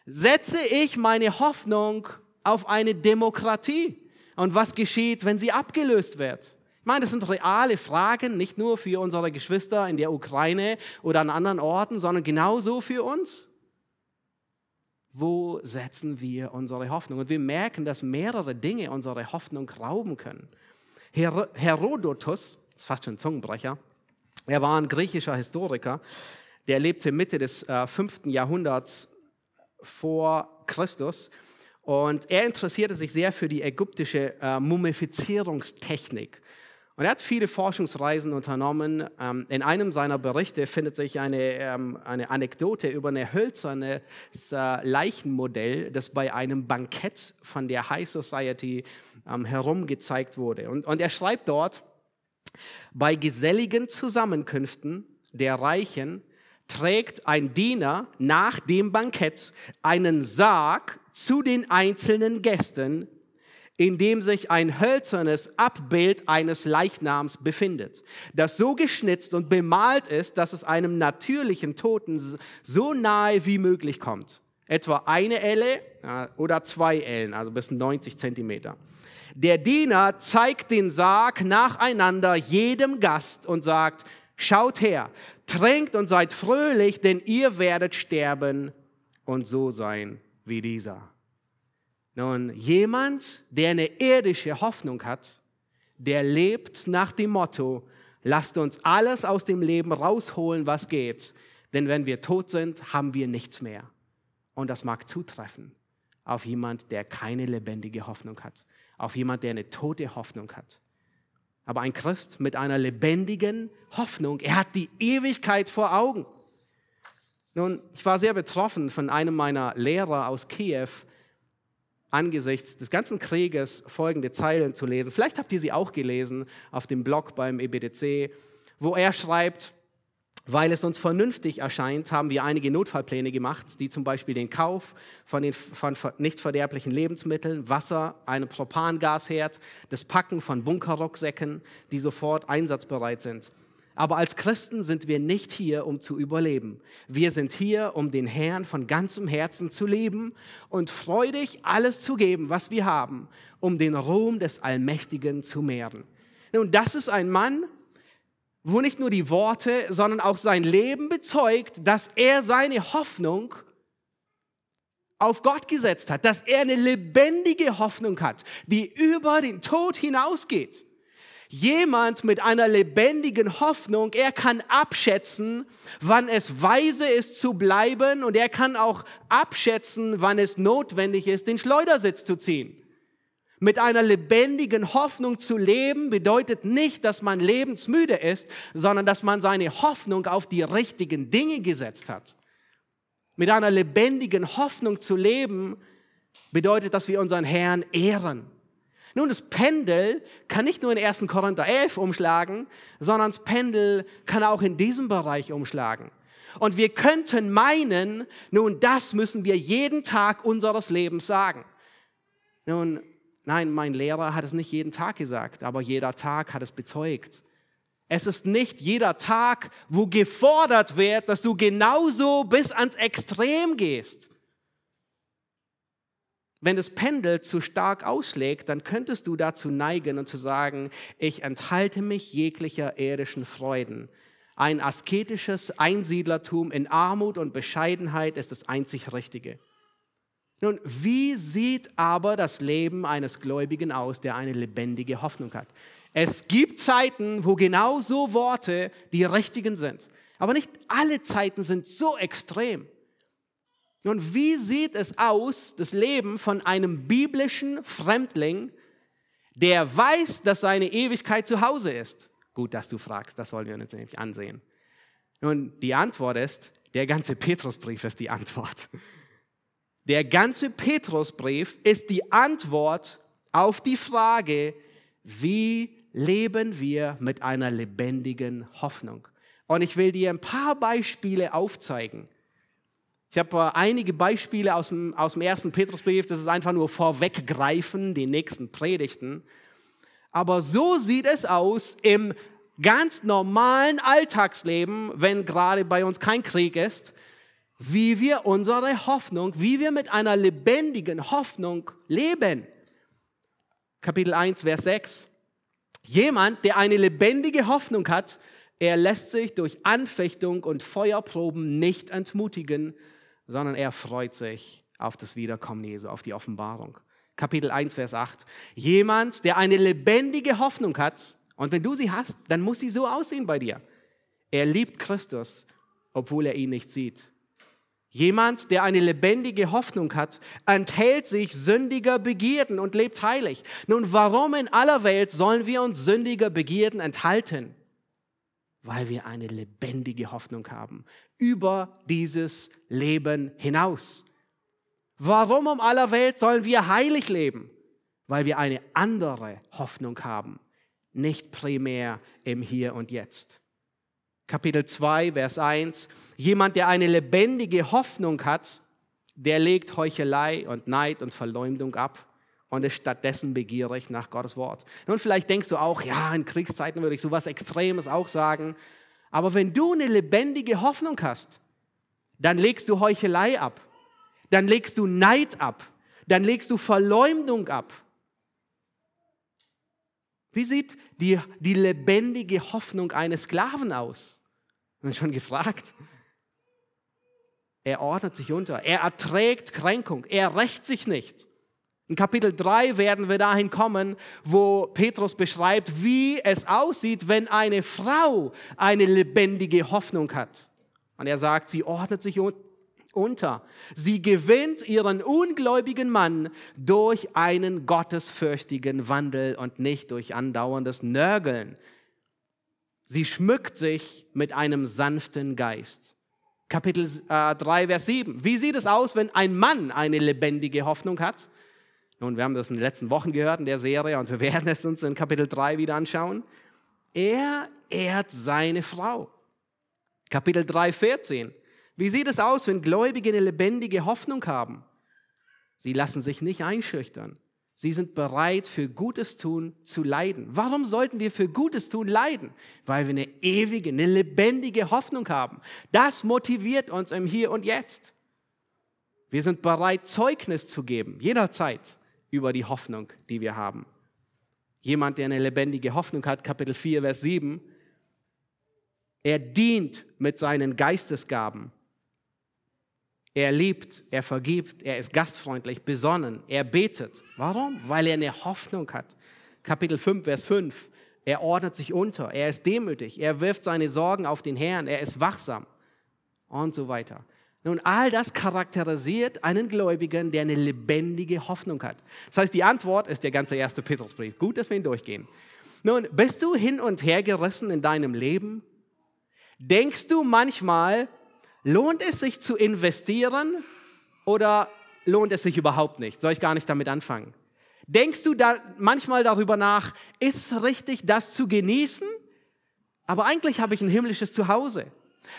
Setze ich meine Hoffnung auf eine Demokratie? Und was geschieht, wenn sie abgelöst wird? Ich meine, das sind reale Fragen, nicht nur für unsere Geschwister in der Ukraine oder an anderen Orten, sondern genauso für uns. Wo setzen wir unsere Hoffnung? Und wir merken, dass mehrere Dinge unsere Hoffnung rauben können. Her Herodotus, ist fast schon ein Zungenbrecher, er war ein griechischer Historiker, der lebte Mitte des äh, 5. Jahrhunderts vor Christus. Und er interessierte sich sehr für die ägyptische äh, Mumifizierungstechnik. Und er hat viele Forschungsreisen unternommen. Ähm, in einem seiner Berichte findet sich eine, ähm, eine Anekdote über ein hölzernes äh, Leichenmodell, das bei einem Bankett von der High Society ähm, herumgezeigt wurde. Und, und er schreibt dort, bei geselligen Zusammenkünften der Reichen trägt ein Diener nach dem Bankett einen Sarg zu den einzelnen Gästen, in dem sich ein hölzernes Abbild eines Leichnams befindet, das so geschnitzt und bemalt ist, dass es einem natürlichen Toten so nahe wie möglich kommt. Etwa eine Elle oder zwei Ellen, also bis 90 Zentimeter. Der Diener zeigt den Sarg nacheinander jedem Gast und sagt, schaut her, trinkt und seid fröhlich, denn ihr werdet sterben und so sein wie dieser. Nun, jemand, der eine irdische Hoffnung hat, der lebt nach dem Motto, lasst uns alles aus dem Leben rausholen, was geht, denn wenn wir tot sind, haben wir nichts mehr. Und das mag zutreffen auf jemand, der keine lebendige Hoffnung hat, auf jemand, der eine tote Hoffnung hat. Aber ein Christ mit einer lebendigen Hoffnung, er hat die Ewigkeit vor Augen. Nun, ich war sehr betroffen von einem meiner Lehrer aus Kiew, angesichts des ganzen Krieges folgende Zeilen zu lesen. Vielleicht habt ihr sie auch gelesen auf dem Blog beim EBDC, wo er schreibt, weil es uns vernünftig erscheint, haben wir einige Notfallpläne gemacht, die zum Beispiel den Kauf von, den, von nicht verderblichen Lebensmitteln, Wasser, einem Propangasherd, das Packen von Bunkerrucksäcken, die sofort einsatzbereit sind. Aber als Christen sind wir nicht hier, um zu überleben. Wir sind hier, um den Herrn von ganzem Herzen zu lieben und freudig alles zu geben, was wir haben, um den Ruhm des Allmächtigen zu mehren. Nun, das ist ein Mann, wo nicht nur die Worte, sondern auch sein Leben bezeugt, dass er seine Hoffnung auf Gott gesetzt hat, dass er eine lebendige Hoffnung hat, die über den Tod hinausgeht. Jemand mit einer lebendigen Hoffnung, er kann abschätzen, wann es weise ist zu bleiben und er kann auch abschätzen, wann es notwendig ist, den Schleudersitz zu ziehen. Mit einer lebendigen Hoffnung zu leben bedeutet nicht, dass man lebensmüde ist, sondern dass man seine Hoffnung auf die richtigen Dinge gesetzt hat. Mit einer lebendigen Hoffnung zu leben bedeutet, dass wir unseren Herrn ehren. Nun, das Pendel kann nicht nur in 1. Korinther 11 umschlagen, sondern das Pendel kann auch in diesem Bereich umschlagen. Und wir könnten meinen, nun, das müssen wir jeden Tag unseres Lebens sagen. Nun, Nein, mein Lehrer hat es nicht jeden Tag gesagt, aber jeder Tag hat es bezeugt. Es ist nicht jeder Tag, wo gefordert wird, dass du genauso bis ans Extrem gehst. Wenn das Pendel zu stark ausschlägt, dann könntest du dazu neigen und zu sagen, ich enthalte mich jeglicher irdischen Freuden. Ein asketisches Einsiedlertum in Armut und Bescheidenheit ist das einzig Richtige. Nun, wie sieht aber das Leben eines Gläubigen aus, der eine lebendige Hoffnung hat? Es gibt Zeiten, wo genau so Worte die richtigen sind. Aber nicht alle Zeiten sind so extrem. Nun, wie sieht es aus, das Leben von einem biblischen Fremdling, der weiß, dass seine Ewigkeit zu Hause ist? Gut, dass du fragst, das wollen wir uns nämlich ansehen. Nun, die Antwort ist, der ganze Petrusbrief ist die Antwort. Der ganze Petrusbrief ist die Antwort auf die Frage, wie leben wir mit einer lebendigen Hoffnung. Und ich will dir ein paar Beispiele aufzeigen. Ich habe einige Beispiele aus dem, aus dem ersten Petrusbrief, das ist einfach nur vorweggreifen, die nächsten Predigten. Aber so sieht es aus im ganz normalen Alltagsleben, wenn gerade bei uns kein Krieg ist wie wir unsere Hoffnung, wie wir mit einer lebendigen Hoffnung leben. Kapitel 1, Vers 6. Jemand, der eine lebendige Hoffnung hat, er lässt sich durch Anfechtung und Feuerproben nicht entmutigen, sondern er freut sich auf das Wiederkommen Jesu, auf die Offenbarung. Kapitel 1, Vers 8. Jemand, der eine lebendige Hoffnung hat, und wenn du sie hast, dann muss sie so aussehen bei dir. Er liebt Christus, obwohl er ihn nicht sieht. Jemand, der eine lebendige Hoffnung hat, enthält sich sündiger Begierden und lebt heilig. Nun, warum in aller Welt sollen wir uns sündiger Begierden enthalten? Weil wir eine lebendige Hoffnung haben über dieses Leben hinaus. Warum um aller Welt sollen wir heilig leben? Weil wir eine andere Hoffnung haben, nicht primär im Hier und Jetzt. Kapitel 2, Vers 1. Jemand, der eine lebendige Hoffnung hat, der legt Heuchelei und Neid und Verleumdung ab und ist stattdessen begierig nach Gottes Wort. Nun, vielleicht denkst du auch, ja, in Kriegszeiten würde ich sowas Extremes auch sagen. Aber wenn du eine lebendige Hoffnung hast, dann legst du Heuchelei ab, dann legst du Neid ab, dann legst du Verleumdung ab. Wie sieht die, die lebendige Hoffnung eines Sklaven aus? Haben schon gefragt? Er ordnet sich unter, er erträgt Kränkung, er rächt sich nicht. In Kapitel 3 werden wir dahin kommen, wo Petrus beschreibt, wie es aussieht, wenn eine Frau eine lebendige Hoffnung hat. Und er sagt, sie ordnet sich unter. Sie gewinnt ihren ungläubigen Mann durch einen gottesfürchtigen Wandel und nicht durch andauerndes Nörgeln. Sie schmückt sich mit einem sanften Geist. Kapitel äh, 3, Vers 7. Wie sieht es aus, wenn ein Mann eine lebendige Hoffnung hat? Nun, wir haben das in den letzten Wochen gehört in der Serie und wir werden es uns in Kapitel 3 wieder anschauen. Er ehrt seine Frau. Kapitel 3, 14. Wie sieht es aus, wenn Gläubige eine lebendige Hoffnung haben? Sie lassen sich nicht einschüchtern. Sie sind bereit, für Gutes tun zu leiden. Warum sollten wir für Gutes tun leiden? Weil wir eine ewige, eine lebendige Hoffnung haben. Das motiviert uns im Hier und Jetzt. Wir sind bereit, Zeugnis zu geben, jederzeit über die Hoffnung, die wir haben. Jemand, der eine lebendige Hoffnung hat, Kapitel 4, Vers 7, er dient mit seinen Geistesgaben. Er liebt, er vergibt, er ist gastfreundlich, besonnen, er betet. Warum? Weil er eine Hoffnung hat. Kapitel 5, Vers 5. Er ordnet sich unter, er ist demütig, er wirft seine Sorgen auf den Herrn, er ist wachsam und so weiter. Nun, all das charakterisiert einen Gläubigen, der eine lebendige Hoffnung hat. Das heißt, die Antwort ist der ganze erste Petrusbrief. Gut, dass wir ihn durchgehen. Nun, bist du hin und her gerissen in deinem Leben? Denkst du manchmal, lohnt es sich zu investieren oder lohnt es sich überhaupt nicht? Soll ich gar nicht damit anfangen? Denkst du da manchmal darüber nach, ist es richtig, das zu genießen? Aber eigentlich habe ich ein himmlisches Zuhause.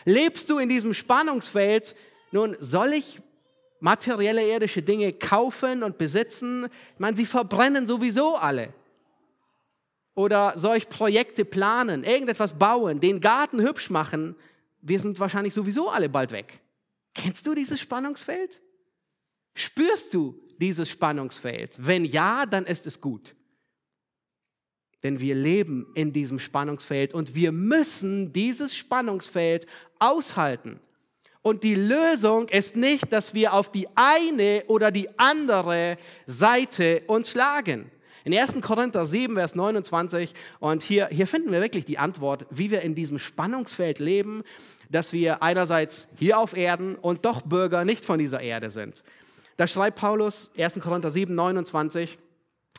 Lebst du in diesem Spannungsfeld nun, soll ich materielle irdische Dinge kaufen und besitzen? Ich meine, sie verbrennen sowieso alle. Oder soll ich Projekte planen, irgendetwas bauen, den Garten hübsch machen? Wir sind wahrscheinlich sowieso alle bald weg. Kennst du dieses Spannungsfeld? Spürst du dieses Spannungsfeld? Wenn ja, dann ist es gut. Denn wir leben in diesem Spannungsfeld und wir müssen dieses Spannungsfeld aushalten. Und die Lösung ist nicht, dass wir auf die eine oder die andere Seite uns schlagen. In 1. Korinther 7, Vers 29, und hier, hier finden wir wirklich die Antwort, wie wir in diesem Spannungsfeld leben, dass wir einerseits hier auf Erden und doch Bürger nicht von dieser Erde sind. Da schreibt Paulus, 1. Korinther 7, 29,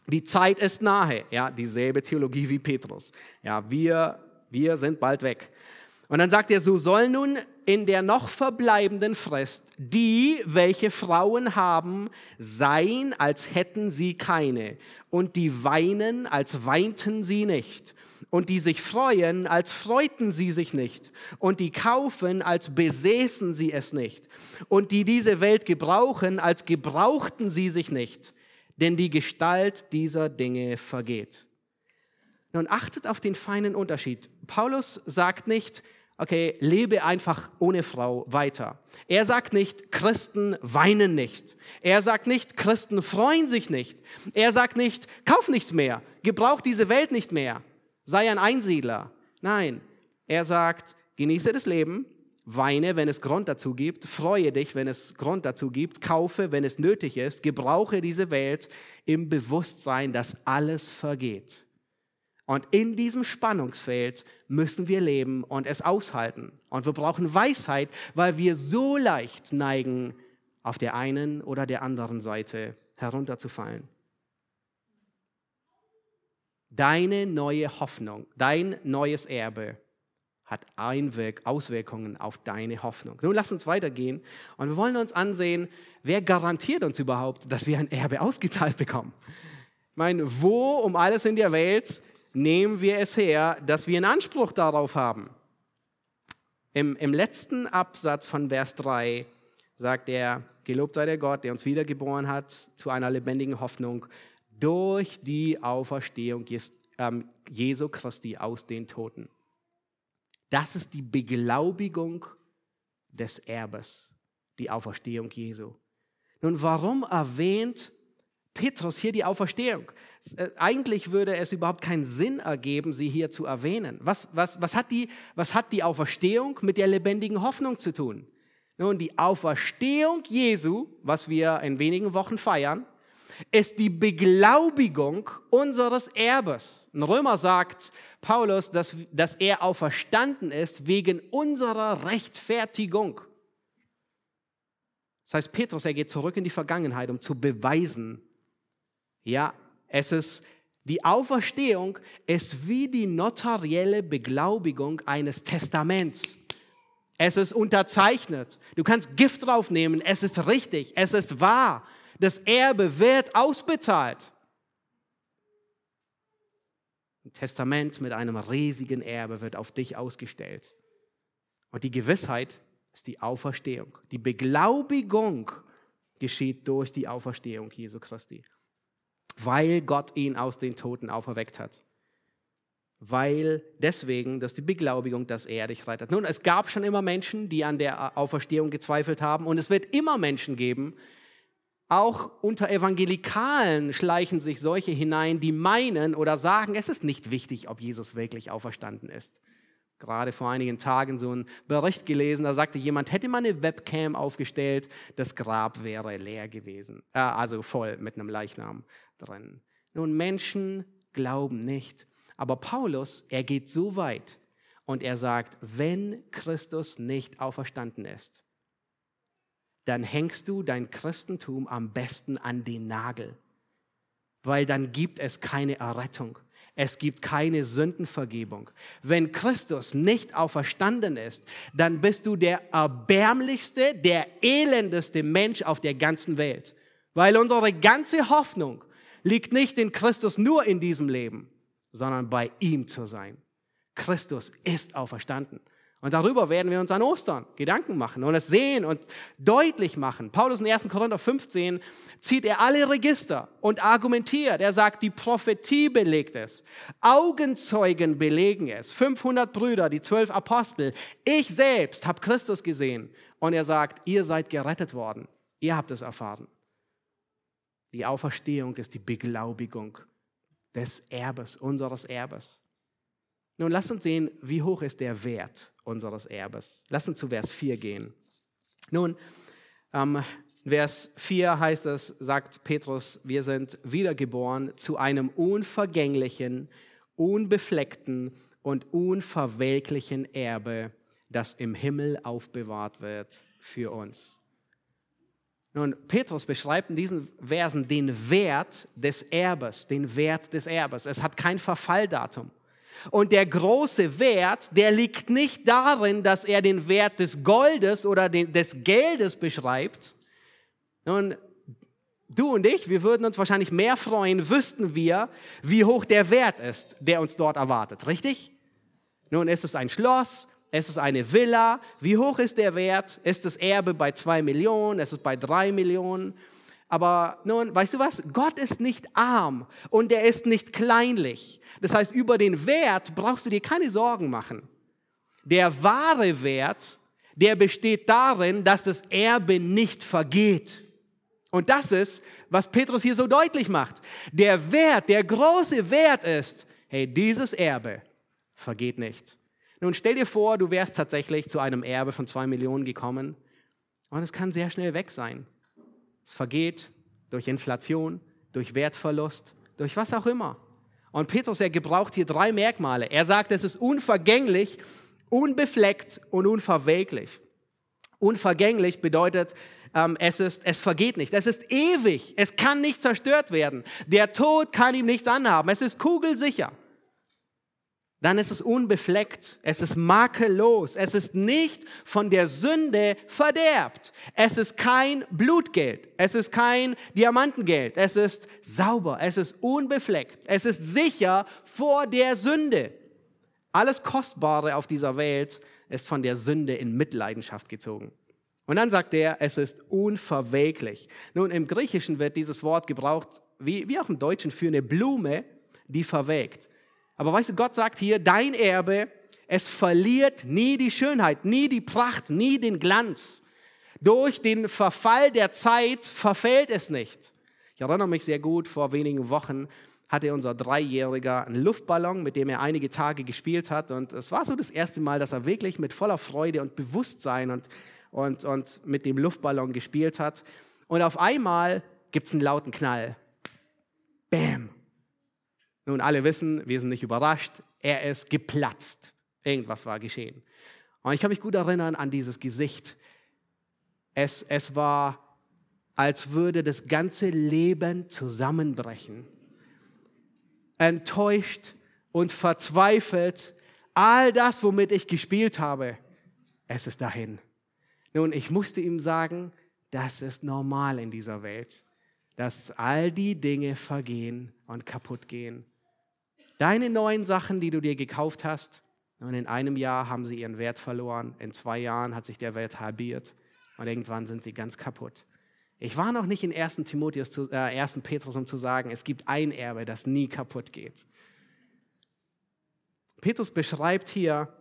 die Zeit ist nahe. Ja, dieselbe Theologie wie Petrus. Ja, wir, wir sind bald weg. Und dann sagt er, so soll nun in der noch verbleibenden Frist die, welche Frauen haben, sein, als hätten sie keine, und die weinen, als weinten sie nicht, und die sich freuen, als freuten sie sich nicht, und die kaufen, als besäßen sie es nicht, und die diese Welt gebrauchen, als gebrauchten sie sich nicht, denn die Gestalt dieser Dinge vergeht. Nun achtet auf den feinen Unterschied. Paulus sagt nicht, okay, lebe einfach ohne Frau weiter. Er sagt nicht, Christen weinen nicht. Er sagt nicht, Christen freuen sich nicht. Er sagt nicht, kauf nichts mehr, gebrauch diese Welt nicht mehr, sei ein Einsiedler. Nein, er sagt, genieße das Leben, weine, wenn es Grund dazu gibt, freue dich, wenn es Grund dazu gibt, kaufe, wenn es nötig ist, gebrauche diese Welt im Bewusstsein, dass alles vergeht. Und in diesem Spannungsfeld müssen wir leben und es aushalten. Und wir brauchen Weisheit, weil wir so leicht neigen, auf der einen oder der anderen Seite herunterzufallen. Deine neue Hoffnung, dein neues Erbe hat Einwirk Auswirkungen auf deine Hoffnung. Nun lass uns weitergehen und wir wollen uns ansehen, wer garantiert uns überhaupt, dass wir ein Erbe ausgezahlt bekommen. Ich meine, wo um alles in der Welt nehmen wir es her, dass wir einen Anspruch darauf haben. Im, Im letzten Absatz von Vers 3 sagt er, gelobt sei der Gott, der uns wiedergeboren hat zu einer lebendigen Hoffnung durch die Auferstehung ähm, Jesu Christi aus den Toten. Das ist die Beglaubigung des Erbes, die Auferstehung Jesu. Nun, warum erwähnt Petrus hier die Auferstehung? Äh, eigentlich würde es überhaupt keinen Sinn ergeben, sie hier zu erwähnen. Was, was, was, hat die, was hat die Auferstehung mit der lebendigen Hoffnung zu tun? Nun, die Auferstehung Jesu, was wir in wenigen Wochen feiern, ist die Beglaubigung unseres Erbes. Ein Römer sagt Paulus, dass, dass er auferstanden ist wegen unserer Rechtfertigung. Das heißt, Petrus, er geht zurück in die Vergangenheit, um zu beweisen, ja, es ist die Auferstehung ist wie die notarielle Beglaubigung eines Testaments. Es ist unterzeichnet. Du kannst Gift draufnehmen. Es ist richtig. Es ist wahr. Das Erbe wird ausbezahlt. Ein Testament mit einem riesigen Erbe wird auf dich ausgestellt. Und die Gewissheit ist die Auferstehung. Die Beglaubigung geschieht durch die Auferstehung Jesu Christi, weil Gott ihn aus den Toten auferweckt hat. Weil deswegen, dass die Beglaubigung, dass er dich rettet. Nun, es gab schon immer Menschen, die an der Auferstehung gezweifelt haben und es wird immer Menschen geben, auch unter Evangelikalen schleichen sich solche hinein, die meinen oder sagen, es ist nicht wichtig, ob Jesus wirklich auferstanden ist. Gerade vor einigen Tagen so einen Bericht gelesen, da sagte jemand, hätte man eine Webcam aufgestellt, das Grab wäre leer gewesen, äh, also voll mit einem Leichnam drin. Nun, Menschen glauben nicht. Aber Paulus, er geht so weit und er sagt, wenn Christus nicht auferstanden ist, dann hängst du dein Christentum am besten an den Nagel, weil dann gibt es keine Errettung. Es gibt keine Sündenvergebung. Wenn Christus nicht auferstanden ist, dann bist du der erbärmlichste, der elendeste Mensch auf der ganzen Welt. Weil unsere ganze Hoffnung liegt nicht in Christus nur in diesem Leben, sondern bei ihm zu sein. Christus ist auferstanden. Und darüber werden wir uns an Ostern Gedanken machen und es sehen und deutlich machen. Paulus in 1. Korinther 15 zieht er alle Register und argumentiert. Er sagt, die Prophetie belegt es. Augenzeugen belegen es. 500 Brüder, die zwölf Apostel. Ich selbst habe Christus gesehen. Und er sagt, ihr seid gerettet worden. Ihr habt es erfahren. Die Auferstehung ist die Beglaubigung des Erbes, unseres Erbes. Nun lass uns sehen, wie hoch ist der Wert unseres Erbes. Lass uns zu Vers 4 gehen. Nun, ähm, Vers 4 heißt es, sagt Petrus, wir sind wiedergeboren zu einem unvergänglichen, unbefleckten und unverwelklichen Erbe, das im Himmel aufbewahrt wird für uns. Nun, Petrus beschreibt in diesen Versen den Wert des Erbes, den Wert des Erbes. Es hat kein Verfalldatum. Und der große Wert, der liegt nicht darin, dass er den Wert des Goldes oder des Geldes beschreibt. Nun, du und ich, wir würden uns wahrscheinlich mehr freuen, wüssten wir, wie hoch der Wert ist, der uns dort erwartet. Richtig? Nun ist es ein Schloss, es ist eine Villa. Wie hoch ist der Wert? Ist das Erbe bei zwei Millionen? Ist es bei drei Millionen? Aber nun, weißt du was? Gott ist nicht arm und er ist nicht kleinlich. Das heißt, über den Wert brauchst du dir keine Sorgen machen. Der wahre Wert, der besteht darin, dass das Erbe nicht vergeht. Und das ist, was Petrus hier so deutlich macht. Der Wert, der große Wert ist, hey, dieses Erbe vergeht nicht. Nun stell dir vor, du wärst tatsächlich zu einem Erbe von zwei Millionen gekommen und es kann sehr schnell weg sein. Es vergeht durch Inflation, durch Wertverlust, durch was auch immer. Und Petrus, er gebraucht hier drei Merkmale. Er sagt, es ist unvergänglich, unbefleckt und unverwelklich. Unvergänglich bedeutet, ähm, es, ist, es vergeht nicht. Es ist ewig. Es kann nicht zerstört werden. Der Tod kann ihm nichts anhaben. Es ist kugelsicher dann ist es unbefleckt, es ist makellos, es ist nicht von der Sünde verderbt. Es ist kein Blutgeld, es ist kein Diamantengeld, es ist sauber, es ist unbefleckt, es ist sicher vor der Sünde. Alles Kostbare auf dieser Welt ist von der Sünde in Mitleidenschaft gezogen. Und dann sagt er, es ist unverwelklich. Nun, im Griechischen wird dieses Wort gebraucht wie, wie auch im Deutschen, für eine Blume, die verwelkt. Aber weißt du, Gott sagt hier, dein Erbe, es verliert nie die Schönheit, nie die Pracht, nie den Glanz. Durch den Verfall der Zeit verfällt es nicht. Ich erinnere mich sehr gut, vor wenigen Wochen hatte unser Dreijähriger einen Luftballon, mit dem er einige Tage gespielt hat. Und es war so das erste Mal, dass er wirklich mit voller Freude und Bewusstsein und, und, und mit dem Luftballon gespielt hat. Und auf einmal gibt es einen lauten Knall. Bam! Nun, alle wissen, wir sind nicht überrascht, er ist geplatzt. Irgendwas war geschehen. Und ich kann mich gut erinnern an dieses Gesicht. Es, es war, als würde das ganze Leben zusammenbrechen. Enttäuscht und verzweifelt. All das, womit ich gespielt habe, es ist dahin. Nun, ich musste ihm sagen, das ist normal in dieser Welt, dass all die Dinge vergehen und kaputt gehen. Deine neuen Sachen, die du dir gekauft hast, und in einem Jahr haben sie ihren Wert verloren, in zwei Jahren hat sich der Wert halbiert und irgendwann sind sie ganz kaputt. Ich war noch nicht in 1. Timotheus, zu, äh, 1. Petrus, um zu sagen, es gibt ein Erbe, das nie kaputt geht. Petrus beschreibt hier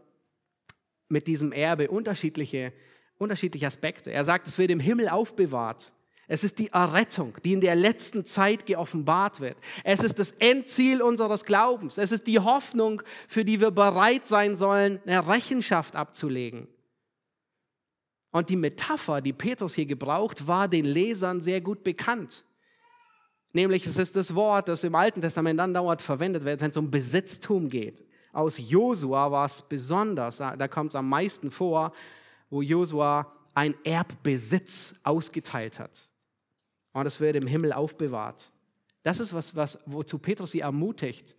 mit diesem Erbe unterschiedliche, unterschiedliche Aspekte. Er sagt, es wird im Himmel aufbewahrt. Es ist die Errettung, die in der letzten Zeit geoffenbart wird. Es ist das Endziel unseres Glaubens. Es ist die Hoffnung, für die wir bereit sein sollen, eine Rechenschaft abzulegen. Und die Metapher, die Petrus hier gebraucht, war den Lesern sehr gut bekannt. Nämlich es ist das Wort, das im Alten Testament dann dauernd verwendet wird, wenn es um Besitztum geht. Aus Josua war es besonders, da kommt es am meisten vor, wo Josua ein Erbbesitz ausgeteilt hat und es wird im Himmel aufbewahrt. Das ist was, was wozu Petrus sie ermutigt.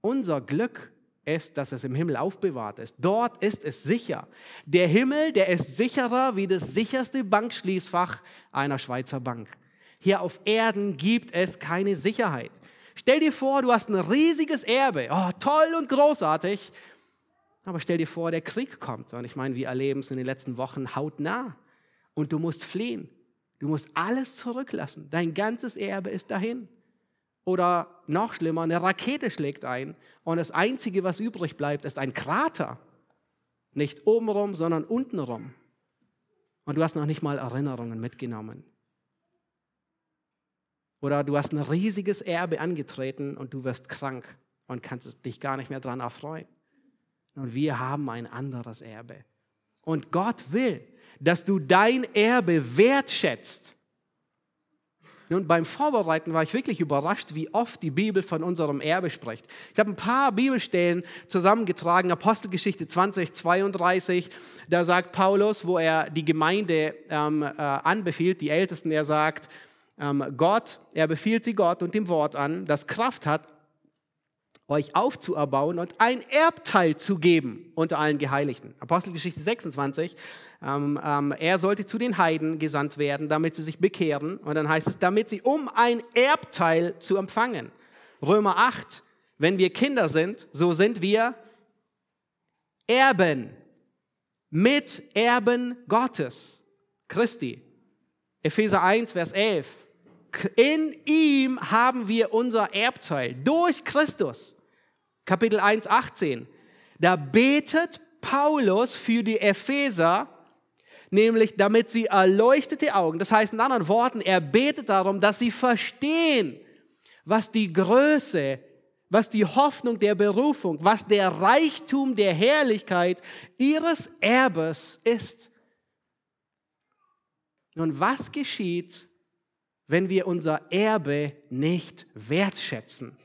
Unser Glück ist, dass es im Himmel aufbewahrt ist. Dort ist es sicher. Der Himmel, der ist sicherer wie das sicherste Bankschließfach einer Schweizer Bank. Hier auf Erden gibt es keine Sicherheit. Stell dir vor, du hast ein riesiges Erbe. Oh, toll und großartig. Aber stell dir vor, der Krieg kommt. Und ich meine, wir erleben es in den letzten Wochen hautnah. Und du musst fliehen. Du musst alles zurücklassen. Dein ganzes Erbe ist dahin. Oder noch schlimmer, eine Rakete schlägt ein und das Einzige, was übrig bleibt, ist ein Krater. Nicht obenrum, sondern untenrum. Und du hast noch nicht mal Erinnerungen mitgenommen. Oder du hast ein riesiges Erbe angetreten und du wirst krank und kannst dich gar nicht mehr daran erfreuen. Und wir haben ein anderes Erbe. Und Gott will, dass du dein Erbe wertschätzt. Nun, beim Vorbereiten war ich wirklich überrascht, wie oft die Bibel von unserem Erbe spricht. Ich habe ein paar Bibelstellen zusammengetragen, Apostelgeschichte 20, 32, da sagt Paulus, wo er die Gemeinde ähm, äh, anbefiehlt, die Ältesten, er sagt, ähm, Gott, er befiehlt sie Gott und dem Wort an, das Kraft hat, euch aufzuerbauen und ein Erbteil zu geben unter allen Geheiligten. Apostelgeschichte 26, ähm, ähm, er sollte zu den Heiden gesandt werden, damit sie sich bekehren. Und dann heißt es, damit sie, um ein Erbteil zu empfangen. Römer 8, wenn wir Kinder sind, so sind wir Erben, Miterben Gottes, Christi. Epheser 1, Vers 11. In ihm haben wir unser Erbteil durch Christus. Kapitel 1, 18. Da betet Paulus für die Epheser, nämlich damit sie erleuchtete Augen, das heißt in anderen Worten, er betet darum, dass sie verstehen, was die Größe, was die Hoffnung der Berufung, was der Reichtum der Herrlichkeit ihres Erbes ist. Nun, was geschieht, wenn wir unser Erbe nicht wertschätzen?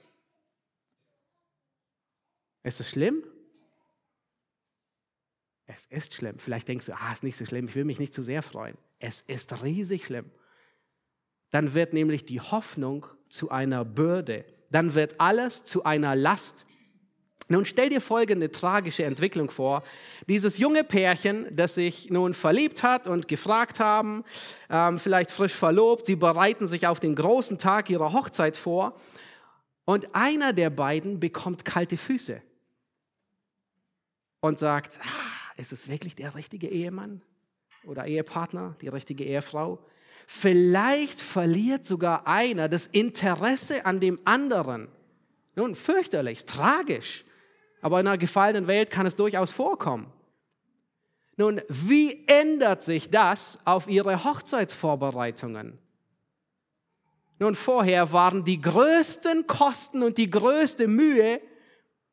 Ist es schlimm? Es ist schlimm. Vielleicht denkst du, ah, ist nicht so schlimm, ich will mich nicht zu sehr freuen. Es ist riesig schlimm. Dann wird nämlich die Hoffnung zu einer Bürde. Dann wird alles zu einer Last. Nun stell dir folgende tragische Entwicklung vor. Dieses junge Pärchen, das sich nun verliebt hat und gefragt haben, ähm, vielleicht frisch verlobt, sie bereiten sich auf den großen Tag ihrer Hochzeit vor und einer der beiden bekommt kalte Füße und sagt, ah, ist es wirklich der richtige Ehemann oder Ehepartner, die richtige Ehefrau? Vielleicht verliert sogar einer das Interesse an dem anderen. Nun, fürchterlich, tragisch. Aber in einer gefallenen Welt kann es durchaus vorkommen. Nun, wie ändert sich das auf ihre Hochzeitsvorbereitungen? Nun, vorher waren die größten Kosten und die größte Mühe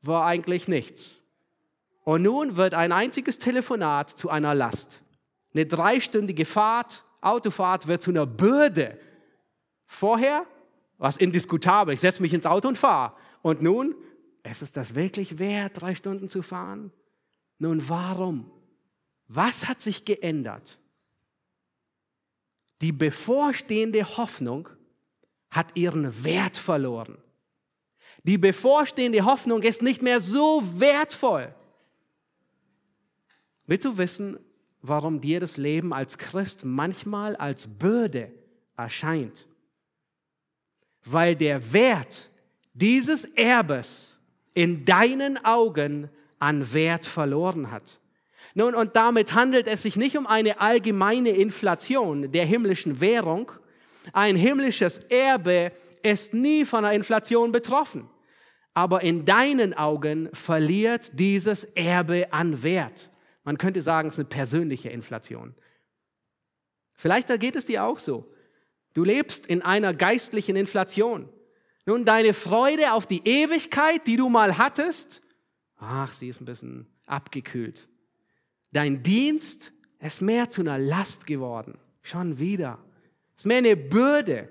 war eigentlich nichts. Und nun wird ein einziges Telefonat zu einer Last. Eine dreistündige Fahrt, Autofahrt wird zu einer Bürde. Vorher war es indiskutabel. Ich setze mich ins Auto und fahre. Und nun, ist es das wirklich wert, drei Stunden zu fahren? Nun, warum? Was hat sich geändert? Die bevorstehende Hoffnung hat ihren Wert verloren. Die bevorstehende Hoffnung ist nicht mehr so wertvoll. Willst du wissen, warum dir das Leben als Christ manchmal als Bürde erscheint? Weil der Wert dieses Erbes in deinen Augen an Wert verloren hat. Nun, und damit handelt es sich nicht um eine allgemeine Inflation der himmlischen Währung, ein himmlisches Erbe ist nie von einer Inflation betroffen. Aber in deinen Augen verliert dieses Erbe an Wert. Man könnte sagen, es ist eine persönliche Inflation. Vielleicht geht es dir auch so. Du lebst in einer geistlichen Inflation. Nun, deine Freude auf die Ewigkeit, die du mal hattest, ach, sie ist ein bisschen abgekühlt. Dein Dienst ist mehr zu einer Last geworden. Schon wieder. Es ist mehr eine Bürde.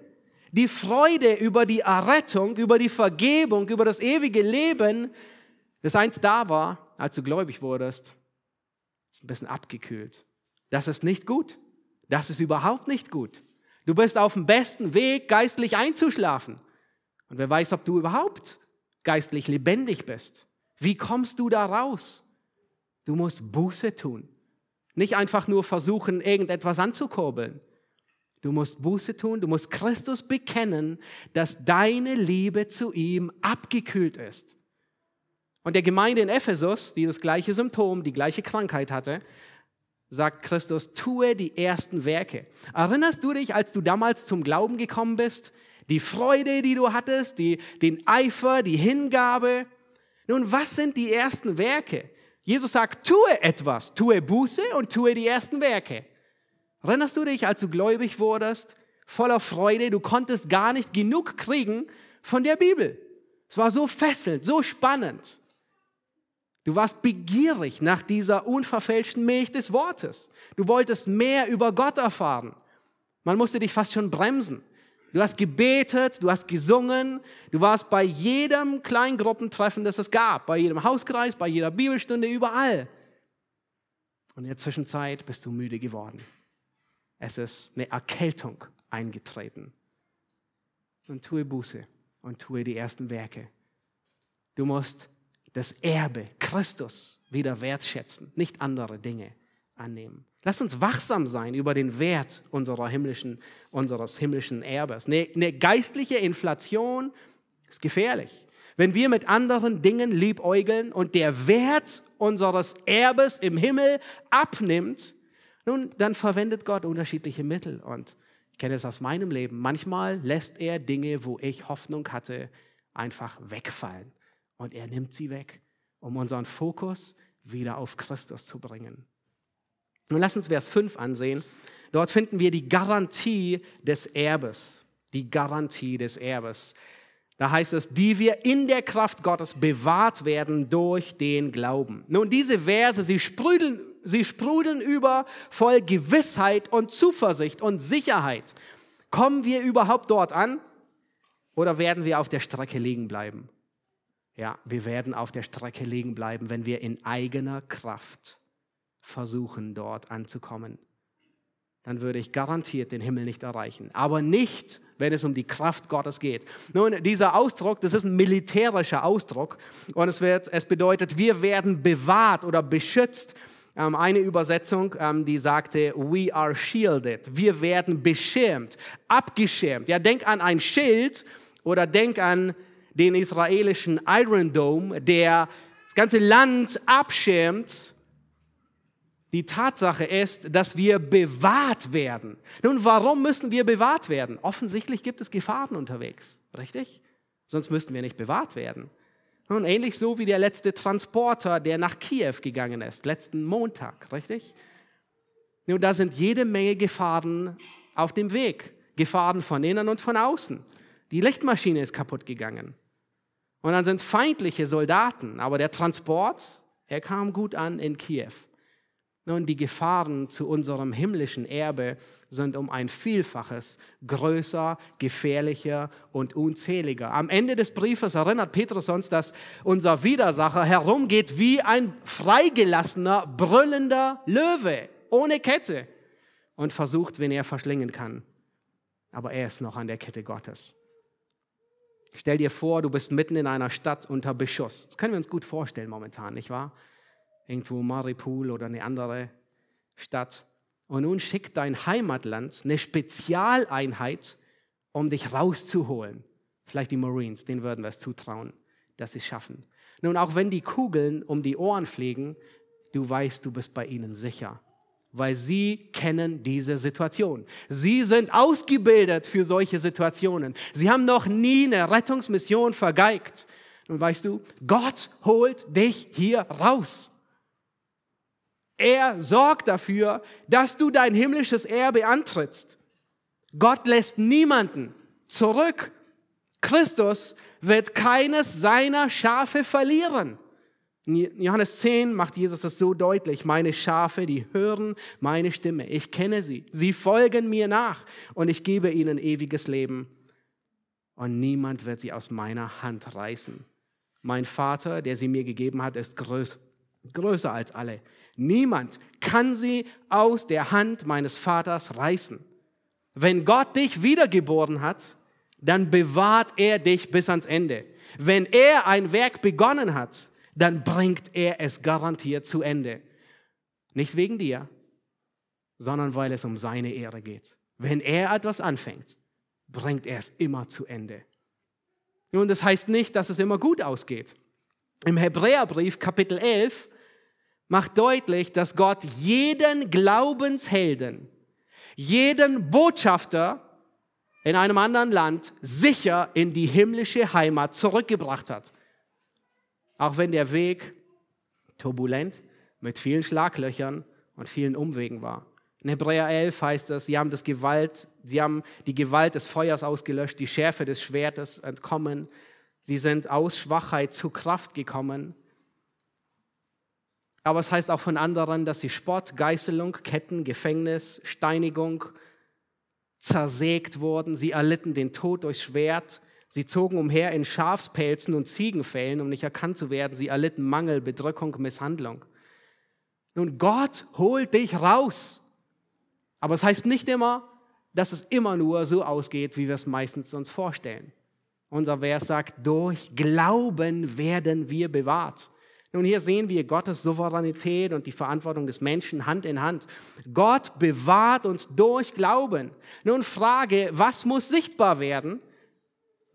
Die Freude über die Errettung, über die Vergebung, über das ewige Leben, das einst da war, als du gläubig wurdest, ist ein bisschen abgekühlt. Das ist nicht gut. Das ist überhaupt nicht gut. Du bist auf dem besten Weg, geistlich einzuschlafen. Und wer weiß, ob du überhaupt geistlich lebendig bist. Wie kommst du da raus? Du musst Buße tun. Nicht einfach nur versuchen, irgendetwas anzukurbeln. Du musst Buße tun, du musst Christus bekennen, dass deine Liebe zu ihm abgekühlt ist. Und der Gemeinde in Ephesus, die das gleiche Symptom, die gleiche Krankheit hatte, sagt Christus, tue die ersten Werke. Erinnerst du dich, als du damals zum Glauben gekommen bist? Die Freude, die du hattest, die, den Eifer, die Hingabe. Nun, was sind die ersten Werke? Jesus sagt, tue etwas, tue Buße und tue die ersten Werke. Erinnerst du dich, als du gläubig wurdest, voller Freude, du konntest gar nicht genug kriegen von der Bibel. Es war so fesselnd, so spannend. Du warst begierig nach dieser unverfälschten Milch des Wortes. Du wolltest mehr über Gott erfahren. Man musste dich fast schon bremsen. Du hast gebetet, du hast gesungen, du warst bei jedem Kleingruppentreffen, das es gab, bei jedem Hauskreis, bei jeder Bibelstunde, überall. Und in der Zwischenzeit bist du müde geworden. Es ist eine Erkältung eingetreten. Und tue Buße und tue die ersten Werke. Du musst das Erbe Christus wieder wertschätzen, nicht andere Dinge annehmen. Lass uns wachsam sein über den Wert unserer himmlischen, unseres himmlischen Erbes. Eine, eine geistliche Inflation ist gefährlich. Wenn wir mit anderen Dingen liebäugeln und der Wert unseres Erbes im Himmel abnimmt, nun, dann verwendet Gott unterschiedliche Mittel. Und ich kenne es aus meinem Leben. Manchmal lässt er Dinge, wo ich Hoffnung hatte, einfach wegfallen. Und er nimmt sie weg, um unseren Fokus wieder auf Christus zu bringen. Nun lass uns Vers 5 ansehen. Dort finden wir die Garantie des Erbes. Die Garantie des Erbes. Da heißt es, die wir in der Kraft Gottes bewahrt werden durch den Glauben. Nun, diese Verse, sie sprudeln Sie sprudeln über voll Gewissheit und Zuversicht und Sicherheit. Kommen wir überhaupt dort an oder werden wir auf der Strecke liegen bleiben? Ja, wir werden auf der Strecke liegen bleiben, wenn wir in eigener Kraft versuchen, dort anzukommen. Dann würde ich garantiert den Himmel nicht erreichen. Aber nicht, wenn es um die Kraft Gottes geht. Nun, dieser Ausdruck, das ist ein militärischer Ausdruck und es, wird, es bedeutet, wir werden bewahrt oder beschützt ähm, eine Übersetzung, ähm, die sagte, we are shielded. Wir werden beschirmt, abgeschirmt. Ja, denk an ein Schild oder denk an den israelischen Iron Dome, der das ganze Land abschirmt Die Tatsache ist, dass wir bewahrt werden. Nun, warum müssen wir bewahrt werden? Offensichtlich gibt es Gefahren unterwegs, richtig? Sonst müssten wir nicht bewahrt werden. Nun, ähnlich so wie der letzte Transporter, der nach Kiew gegangen ist, letzten Montag, richtig? Nun, da sind jede Menge Gefahren auf dem Weg. Gefahren von innen und von außen. Die Lichtmaschine ist kaputt gegangen. Und dann sind feindliche Soldaten, aber der Transport, er kam gut an in Kiew. Nun, die Gefahren zu unserem himmlischen Erbe sind um ein Vielfaches größer, gefährlicher und unzähliger. Am Ende des Briefes erinnert Petrus uns, dass unser Widersacher herumgeht wie ein freigelassener, brüllender Löwe, ohne Kette, und versucht, wen er verschlingen kann. Aber er ist noch an der Kette Gottes. Stell dir vor, du bist mitten in einer Stadt unter Beschuss. Das können wir uns gut vorstellen momentan, nicht wahr? irgendwo Maripol oder eine andere Stadt. Und nun schickt dein Heimatland eine Spezialeinheit, um dich rauszuholen. Vielleicht die Marines, denen würden wir es zutrauen, dass sie es schaffen. Nun, auch wenn die Kugeln um die Ohren fliegen, du weißt, du bist bei ihnen sicher, weil sie kennen diese Situation. Sie sind ausgebildet für solche Situationen. Sie haben noch nie eine Rettungsmission vergeigt. Nun weißt du, Gott holt dich hier raus. Er sorgt dafür, dass du dein himmlisches Erbe antrittst. Gott lässt niemanden zurück. Christus wird keines seiner Schafe verlieren. In Johannes 10 macht Jesus das so deutlich. Meine Schafe, die hören meine Stimme. Ich kenne sie. Sie folgen mir nach und ich gebe ihnen ewiges Leben. Und niemand wird sie aus meiner Hand reißen. Mein Vater, der sie mir gegeben hat, ist größer, größer als alle. Niemand kann sie aus der Hand meines Vaters reißen. Wenn Gott dich wiedergeboren hat, dann bewahrt er dich bis ans Ende. Wenn er ein Werk begonnen hat, dann bringt er es garantiert zu Ende. Nicht wegen dir, sondern weil es um seine Ehre geht. Wenn er etwas anfängt, bringt er es immer zu Ende. Nun, das heißt nicht, dass es immer gut ausgeht. Im Hebräerbrief Kapitel 11 macht deutlich, dass Gott jeden Glaubenshelden, jeden Botschafter in einem anderen Land sicher in die himmlische Heimat zurückgebracht hat. Auch wenn der Weg turbulent mit vielen Schlaglöchern und vielen Umwegen war. In Hebräer 11 heißt es, sie haben, das Gewalt, sie haben die Gewalt des Feuers ausgelöscht, die Schärfe des Schwertes entkommen. Sie sind aus Schwachheit zu Kraft gekommen. Aber es heißt auch von anderen, dass sie Spott, Geißelung, Ketten, Gefängnis, Steinigung zersägt wurden. Sie erlitten den Tod durch Schwert. Sie zogen umher in Schafspelzen und Ziegenfällen, um nicht erkannt zu werden. Sie erlitten Mangel, Bedrückung, Misshandlung. Nun, Gott holt dich raus. Aber es heißt nicht immer, dass es immer nur so ausgeht, wie wir es meistens uns vorstellen. Unser Vers sagt, durch Glauben werden wir bewahrt. Nun, hier sehen wir Gottes Souveränität und die Verantwortung des Menschen Hand in Hand. Gott bewahrt uns durch Glauben. Nun, Frage, was muss sichtbar werden,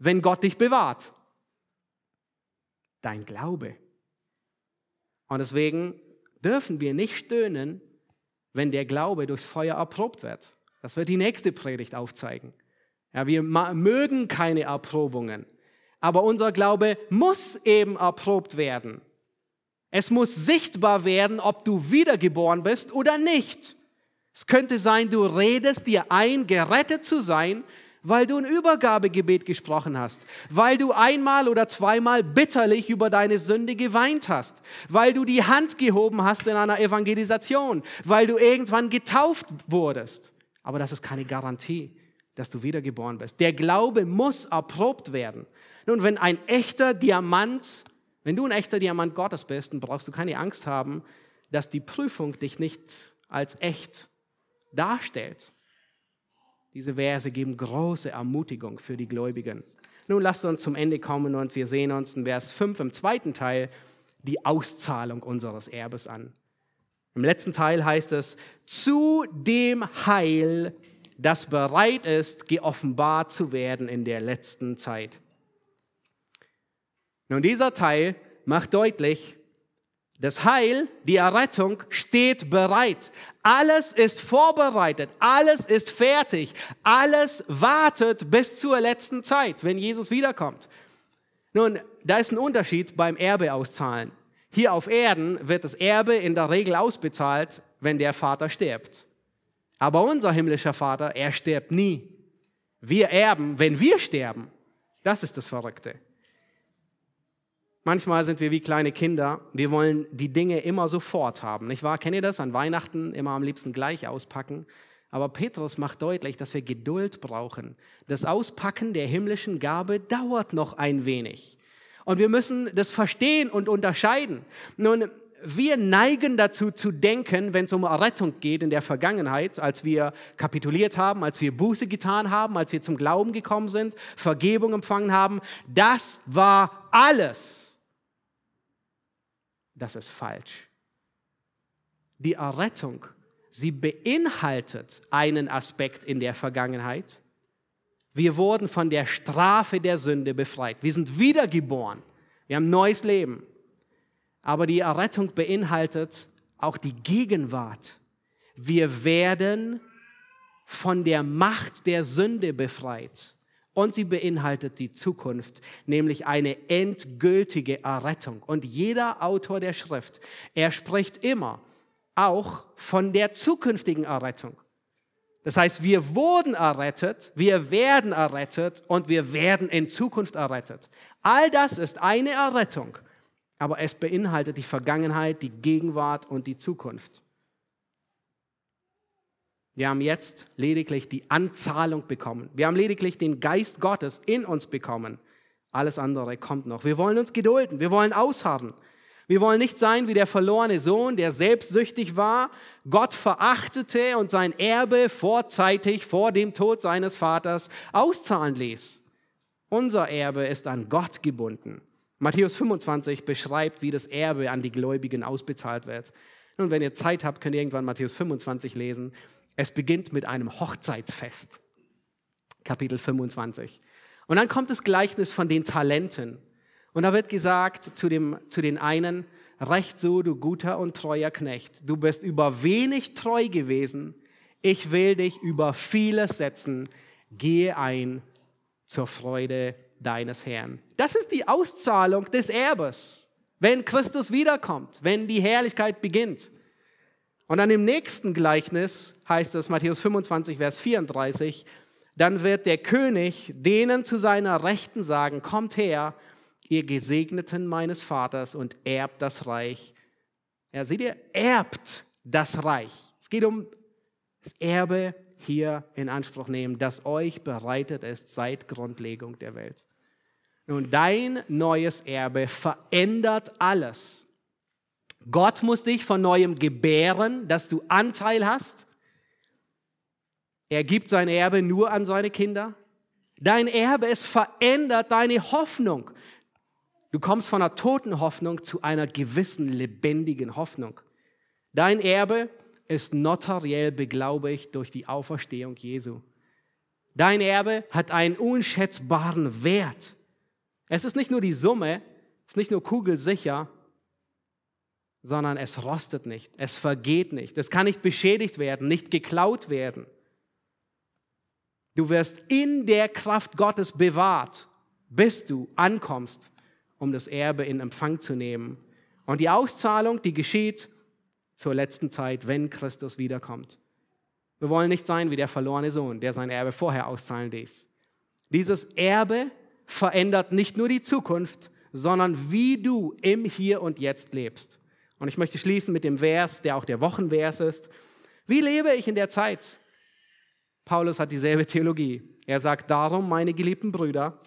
wenn Gott dich bewahrt? Dein Glaube. Und deswegen dürfen wir nicht stöhnen, wenn der Glaube durchs Feuer erprobt wird. Das wird die nächste Predigt aufzeigen. Ja, wir mögen keine Erprobungen, aber unser Glaube muss eben erprobt werden. Es muss sichtbar werden, ob du wiedergeboren bist oder nicht. Es könnte sein, du redest dir ein, gerettet zu sein, weil du ein Übergabegebet gesprochen hast, weil du einmal oder zweimal bitterlich über deine Sünde geweint hast, weil du die Hand gehoben hast in einer Evangelisation, weil du irgendwann getauft wurdest. Aber das ist keine Garantie, dass du wiedergeboren bist. Der Glaube muss erprobt werden. Nun, wenn ein echter Diamant wenn du ein echter Diamant Gottes bist, dann brauchst du keine Angst haben, dass die Prüfung dich nicht als echt darstellt. Diese Verse geben große Ermutigung für die Gläubigen. Nun lasst uns zum Ende kommen und wir sehen uns in Vers 5 im zweiten Teil die Auszahlung unseres Erbes an. Im letzten Teil heißt es, zu dem Heil, das bereit ist, geoffenbart zu werden in der letzten Zeit. Nun, dieser Teil macht deutlich, Das Heil, die Errettung steht bereit. Alles ist vorbereitet, alles ist fertig, alles wartet bis zur letzten Zeit, wenn Jesus wiederkommt. Nun, da ist ein Unterschied beim Erbe auszahlen. Hier auf Erden wird das Erbe in der Regel ausbezahlt, wenn der Vater stirbt. Aber unser himmlischer Vater, er stirbt nie. Wir erben, wenn wir sterben. Das ist das Verrückte. Manchmal sind wir wie kleine Kinder. Wir wollen die Dinge immer sofort haben. Nicht wahr? Kennt ihr das? An Weihnachten immer am liebsten gleich auspacken. Aber Petrus macht deutlich, dass wir Geduld brauchen. Das Auspacken der himmlischen Gabe dauert noch ein wenig. Und wir müssen das verstehen und unterscheiden. Nun, wir neigen dazu zu denken, wenn es um Errettung geht in der Vergangenheit, als wir kapituliert haben, als wir Buße getan haben, als wir zum Glauben gekommen sind, Vergebung empfangen haben, das war alles das ist falsch. Die Errettung, sie beinhaltet einen Aspekt in der Vergangenheit. Wir wurden von der Strafe der Sünde befreit. Wir sind wiedergeboren. Wir haben neues Leben. Aber die Errettung beinhaltet auch die Gegenwart. Wir werden von der Macht der Sünde befreit. Und sie beinhaltet die Zukunft, nämlich eine endgültige Errettung. Und jeder Autor der Schrift, er spricht immer auch von der zukünftigen Errettung. Das heißt, wir wurden errettet, wir werden errettet und wir werden in Zukunft errettet. All das ist eine Errettung, aber es beinhaltet die Vergangenheit, die Gegenwart und die Zukunft. Wir haben jetzt lediglich die Anzahlung bekommen. Wir haben lediglich den Geist Gottes in uns bekommen. Alles andere kommt noch. Wir wollen uns gedulden. Wir wollen ausharren. Wir wollen nicht sein wie der verlorene Sohn, der selbstsüchtig war, Gott verachtete und sein Erbe vorzeitig vor dem Tod seines Vaters auszahlen ließ. Unser Erbe ist an Gott gebunden. Matthäus 25 beschreibt, wie das Erbe an die Gläubigen ausbezahlt wird. Und wenn ihr Zeit habt, könnt ihr irgendwann Matthäus 25 lesen. Es beginnt mit einem Hochzeitsfest. Kapitel 25. Und dann kommt das Gleichnis von den Talenten. Und da wird gesagt zu, dem, zu den einen, recht so, du guter und treuer Knecht, du bist über wenig treu gewesen, ich will dich über vieles setzen, gehe ein zur Freude deines Herrn. Das ist die Auszahlung des Erbes, wenn Christus wiederkommt, wenn die Herrlichkeit beginnt. Und dann im nächsten Gleichnis heißt es, Matthäus 25, Vers 34, dann wird der König denen zu seiner Rechten sagen, kommt her, ihr Gesegneten meines Vaters und erbt das Reich. Ja, seht ihr, erbt das Reich. Es geht um das Erbe hier in Anspruch nehmen, das euch bereitet ist seit Grundlegung der Welt. Nun, dein neues Erbe verändert alles. Gott muss dich von neuem gebären, dass du Anteil hast. Er gibt sein Erbe nur an seine Kinder. Dein Erbe, es verändert deine Hoffnung. Du kommst von einer toten Hoffnung zu einer gewissen lebendigen Hoffnung. Dein Erbe ist notariell beglaubigt durch die Auferstehung Jesu. Dein Erbe hat einen unschätzbaren Wert. Es ist nicht nur die Summe, es ist nicht nur kugelsicher, sondern es rostet nicht, es vergeht nicht, es kann nicht beschädigt werden, nicht geklaut werden. Du wirst in der Kraft Gottes bewahrt, bis du ankommst, um das Erbe in Empfang zu nehmen. Und die Auszahlung, die geschieht zur letzten Zeit, wenn Christus wiederkommt. Wir wollen nicht sein wie der verlorene Sohn, der sein Erbe vorher auszahlen ließ. Dieses Erbe verändert nicht nur die Zukunft, sondern wie du im Hier und Jetzt lebst. Und ich möchte schließen mit dem Vers, der auch der Wochenvers ist. Wie lebe ich in der Zeit? Paulus hat dieselbe Theologie. Er sagt darum, meine geliebten Brüder,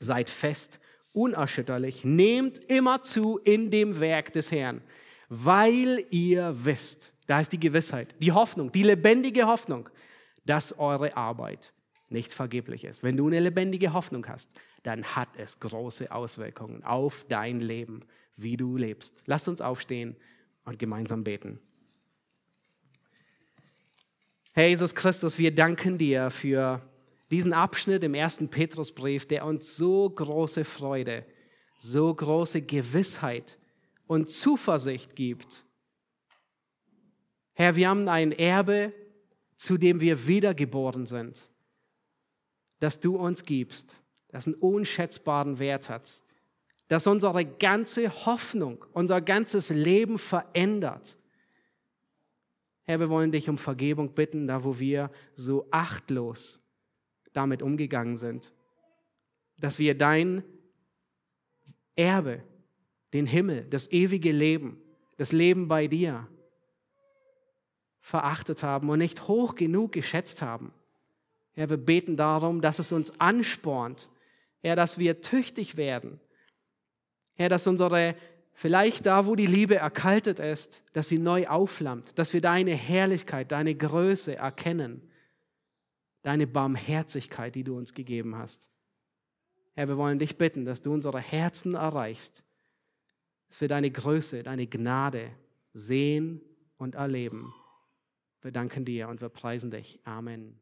seid fest, unerschütterlich, nehmt immer zu in dem Werk des Herrn, weil ihr wisst, da ist die Gewissheit, die Hoffnung, die lebendige Hoffnung, dass eure Arbeit nicht vergeblich ist. Wenn du eine lebendige Hoffnung hast, dann hat es große Auswirkungen auf dein Leben wie du lebst. Lass uns aufstehen und gemeinsam beten. Herr Jesus Christus, wir danken dir für diesen Abschnitt im ersten Petrusbrief, der uns so große Freude, so große Gewissheit und Zuversicht gibt. Herr, wir haben ein Erbe, zu dem wir wiedergeboren sind, das du uns gibst, das einen unschätzbaren Wert hat, das unsere ganze Hoffnung, unser ganzes Leben verändert. Herr, wir wollen dich um Vergebung bitten, da wo wir so achtlos damit umgegangen sind, dass wir dein Erbe, den Himmel, das ewige Leben, das Leben bei dir verachtet haben und nicht hoch genug geschätzt haben. Herr, wir beten darum, dass es uns anspornt, Herr, dass wir tüchtig werden. Herr, dass unsere, vielleicht da, wo die Liebe erkaltet ist, dass sie neu aufflammt, dass wir deine Herrlichkeit, deine Größe erkennen, deine Barmherzigkeit, die du uns gegeben hast. Herr, wir wollen dich bitten, dass du unsere Herzen erreichst, dass wir deine Größe, deine Gnade sehen und erleben. Wir danken dir und wir preisen dich. Amen.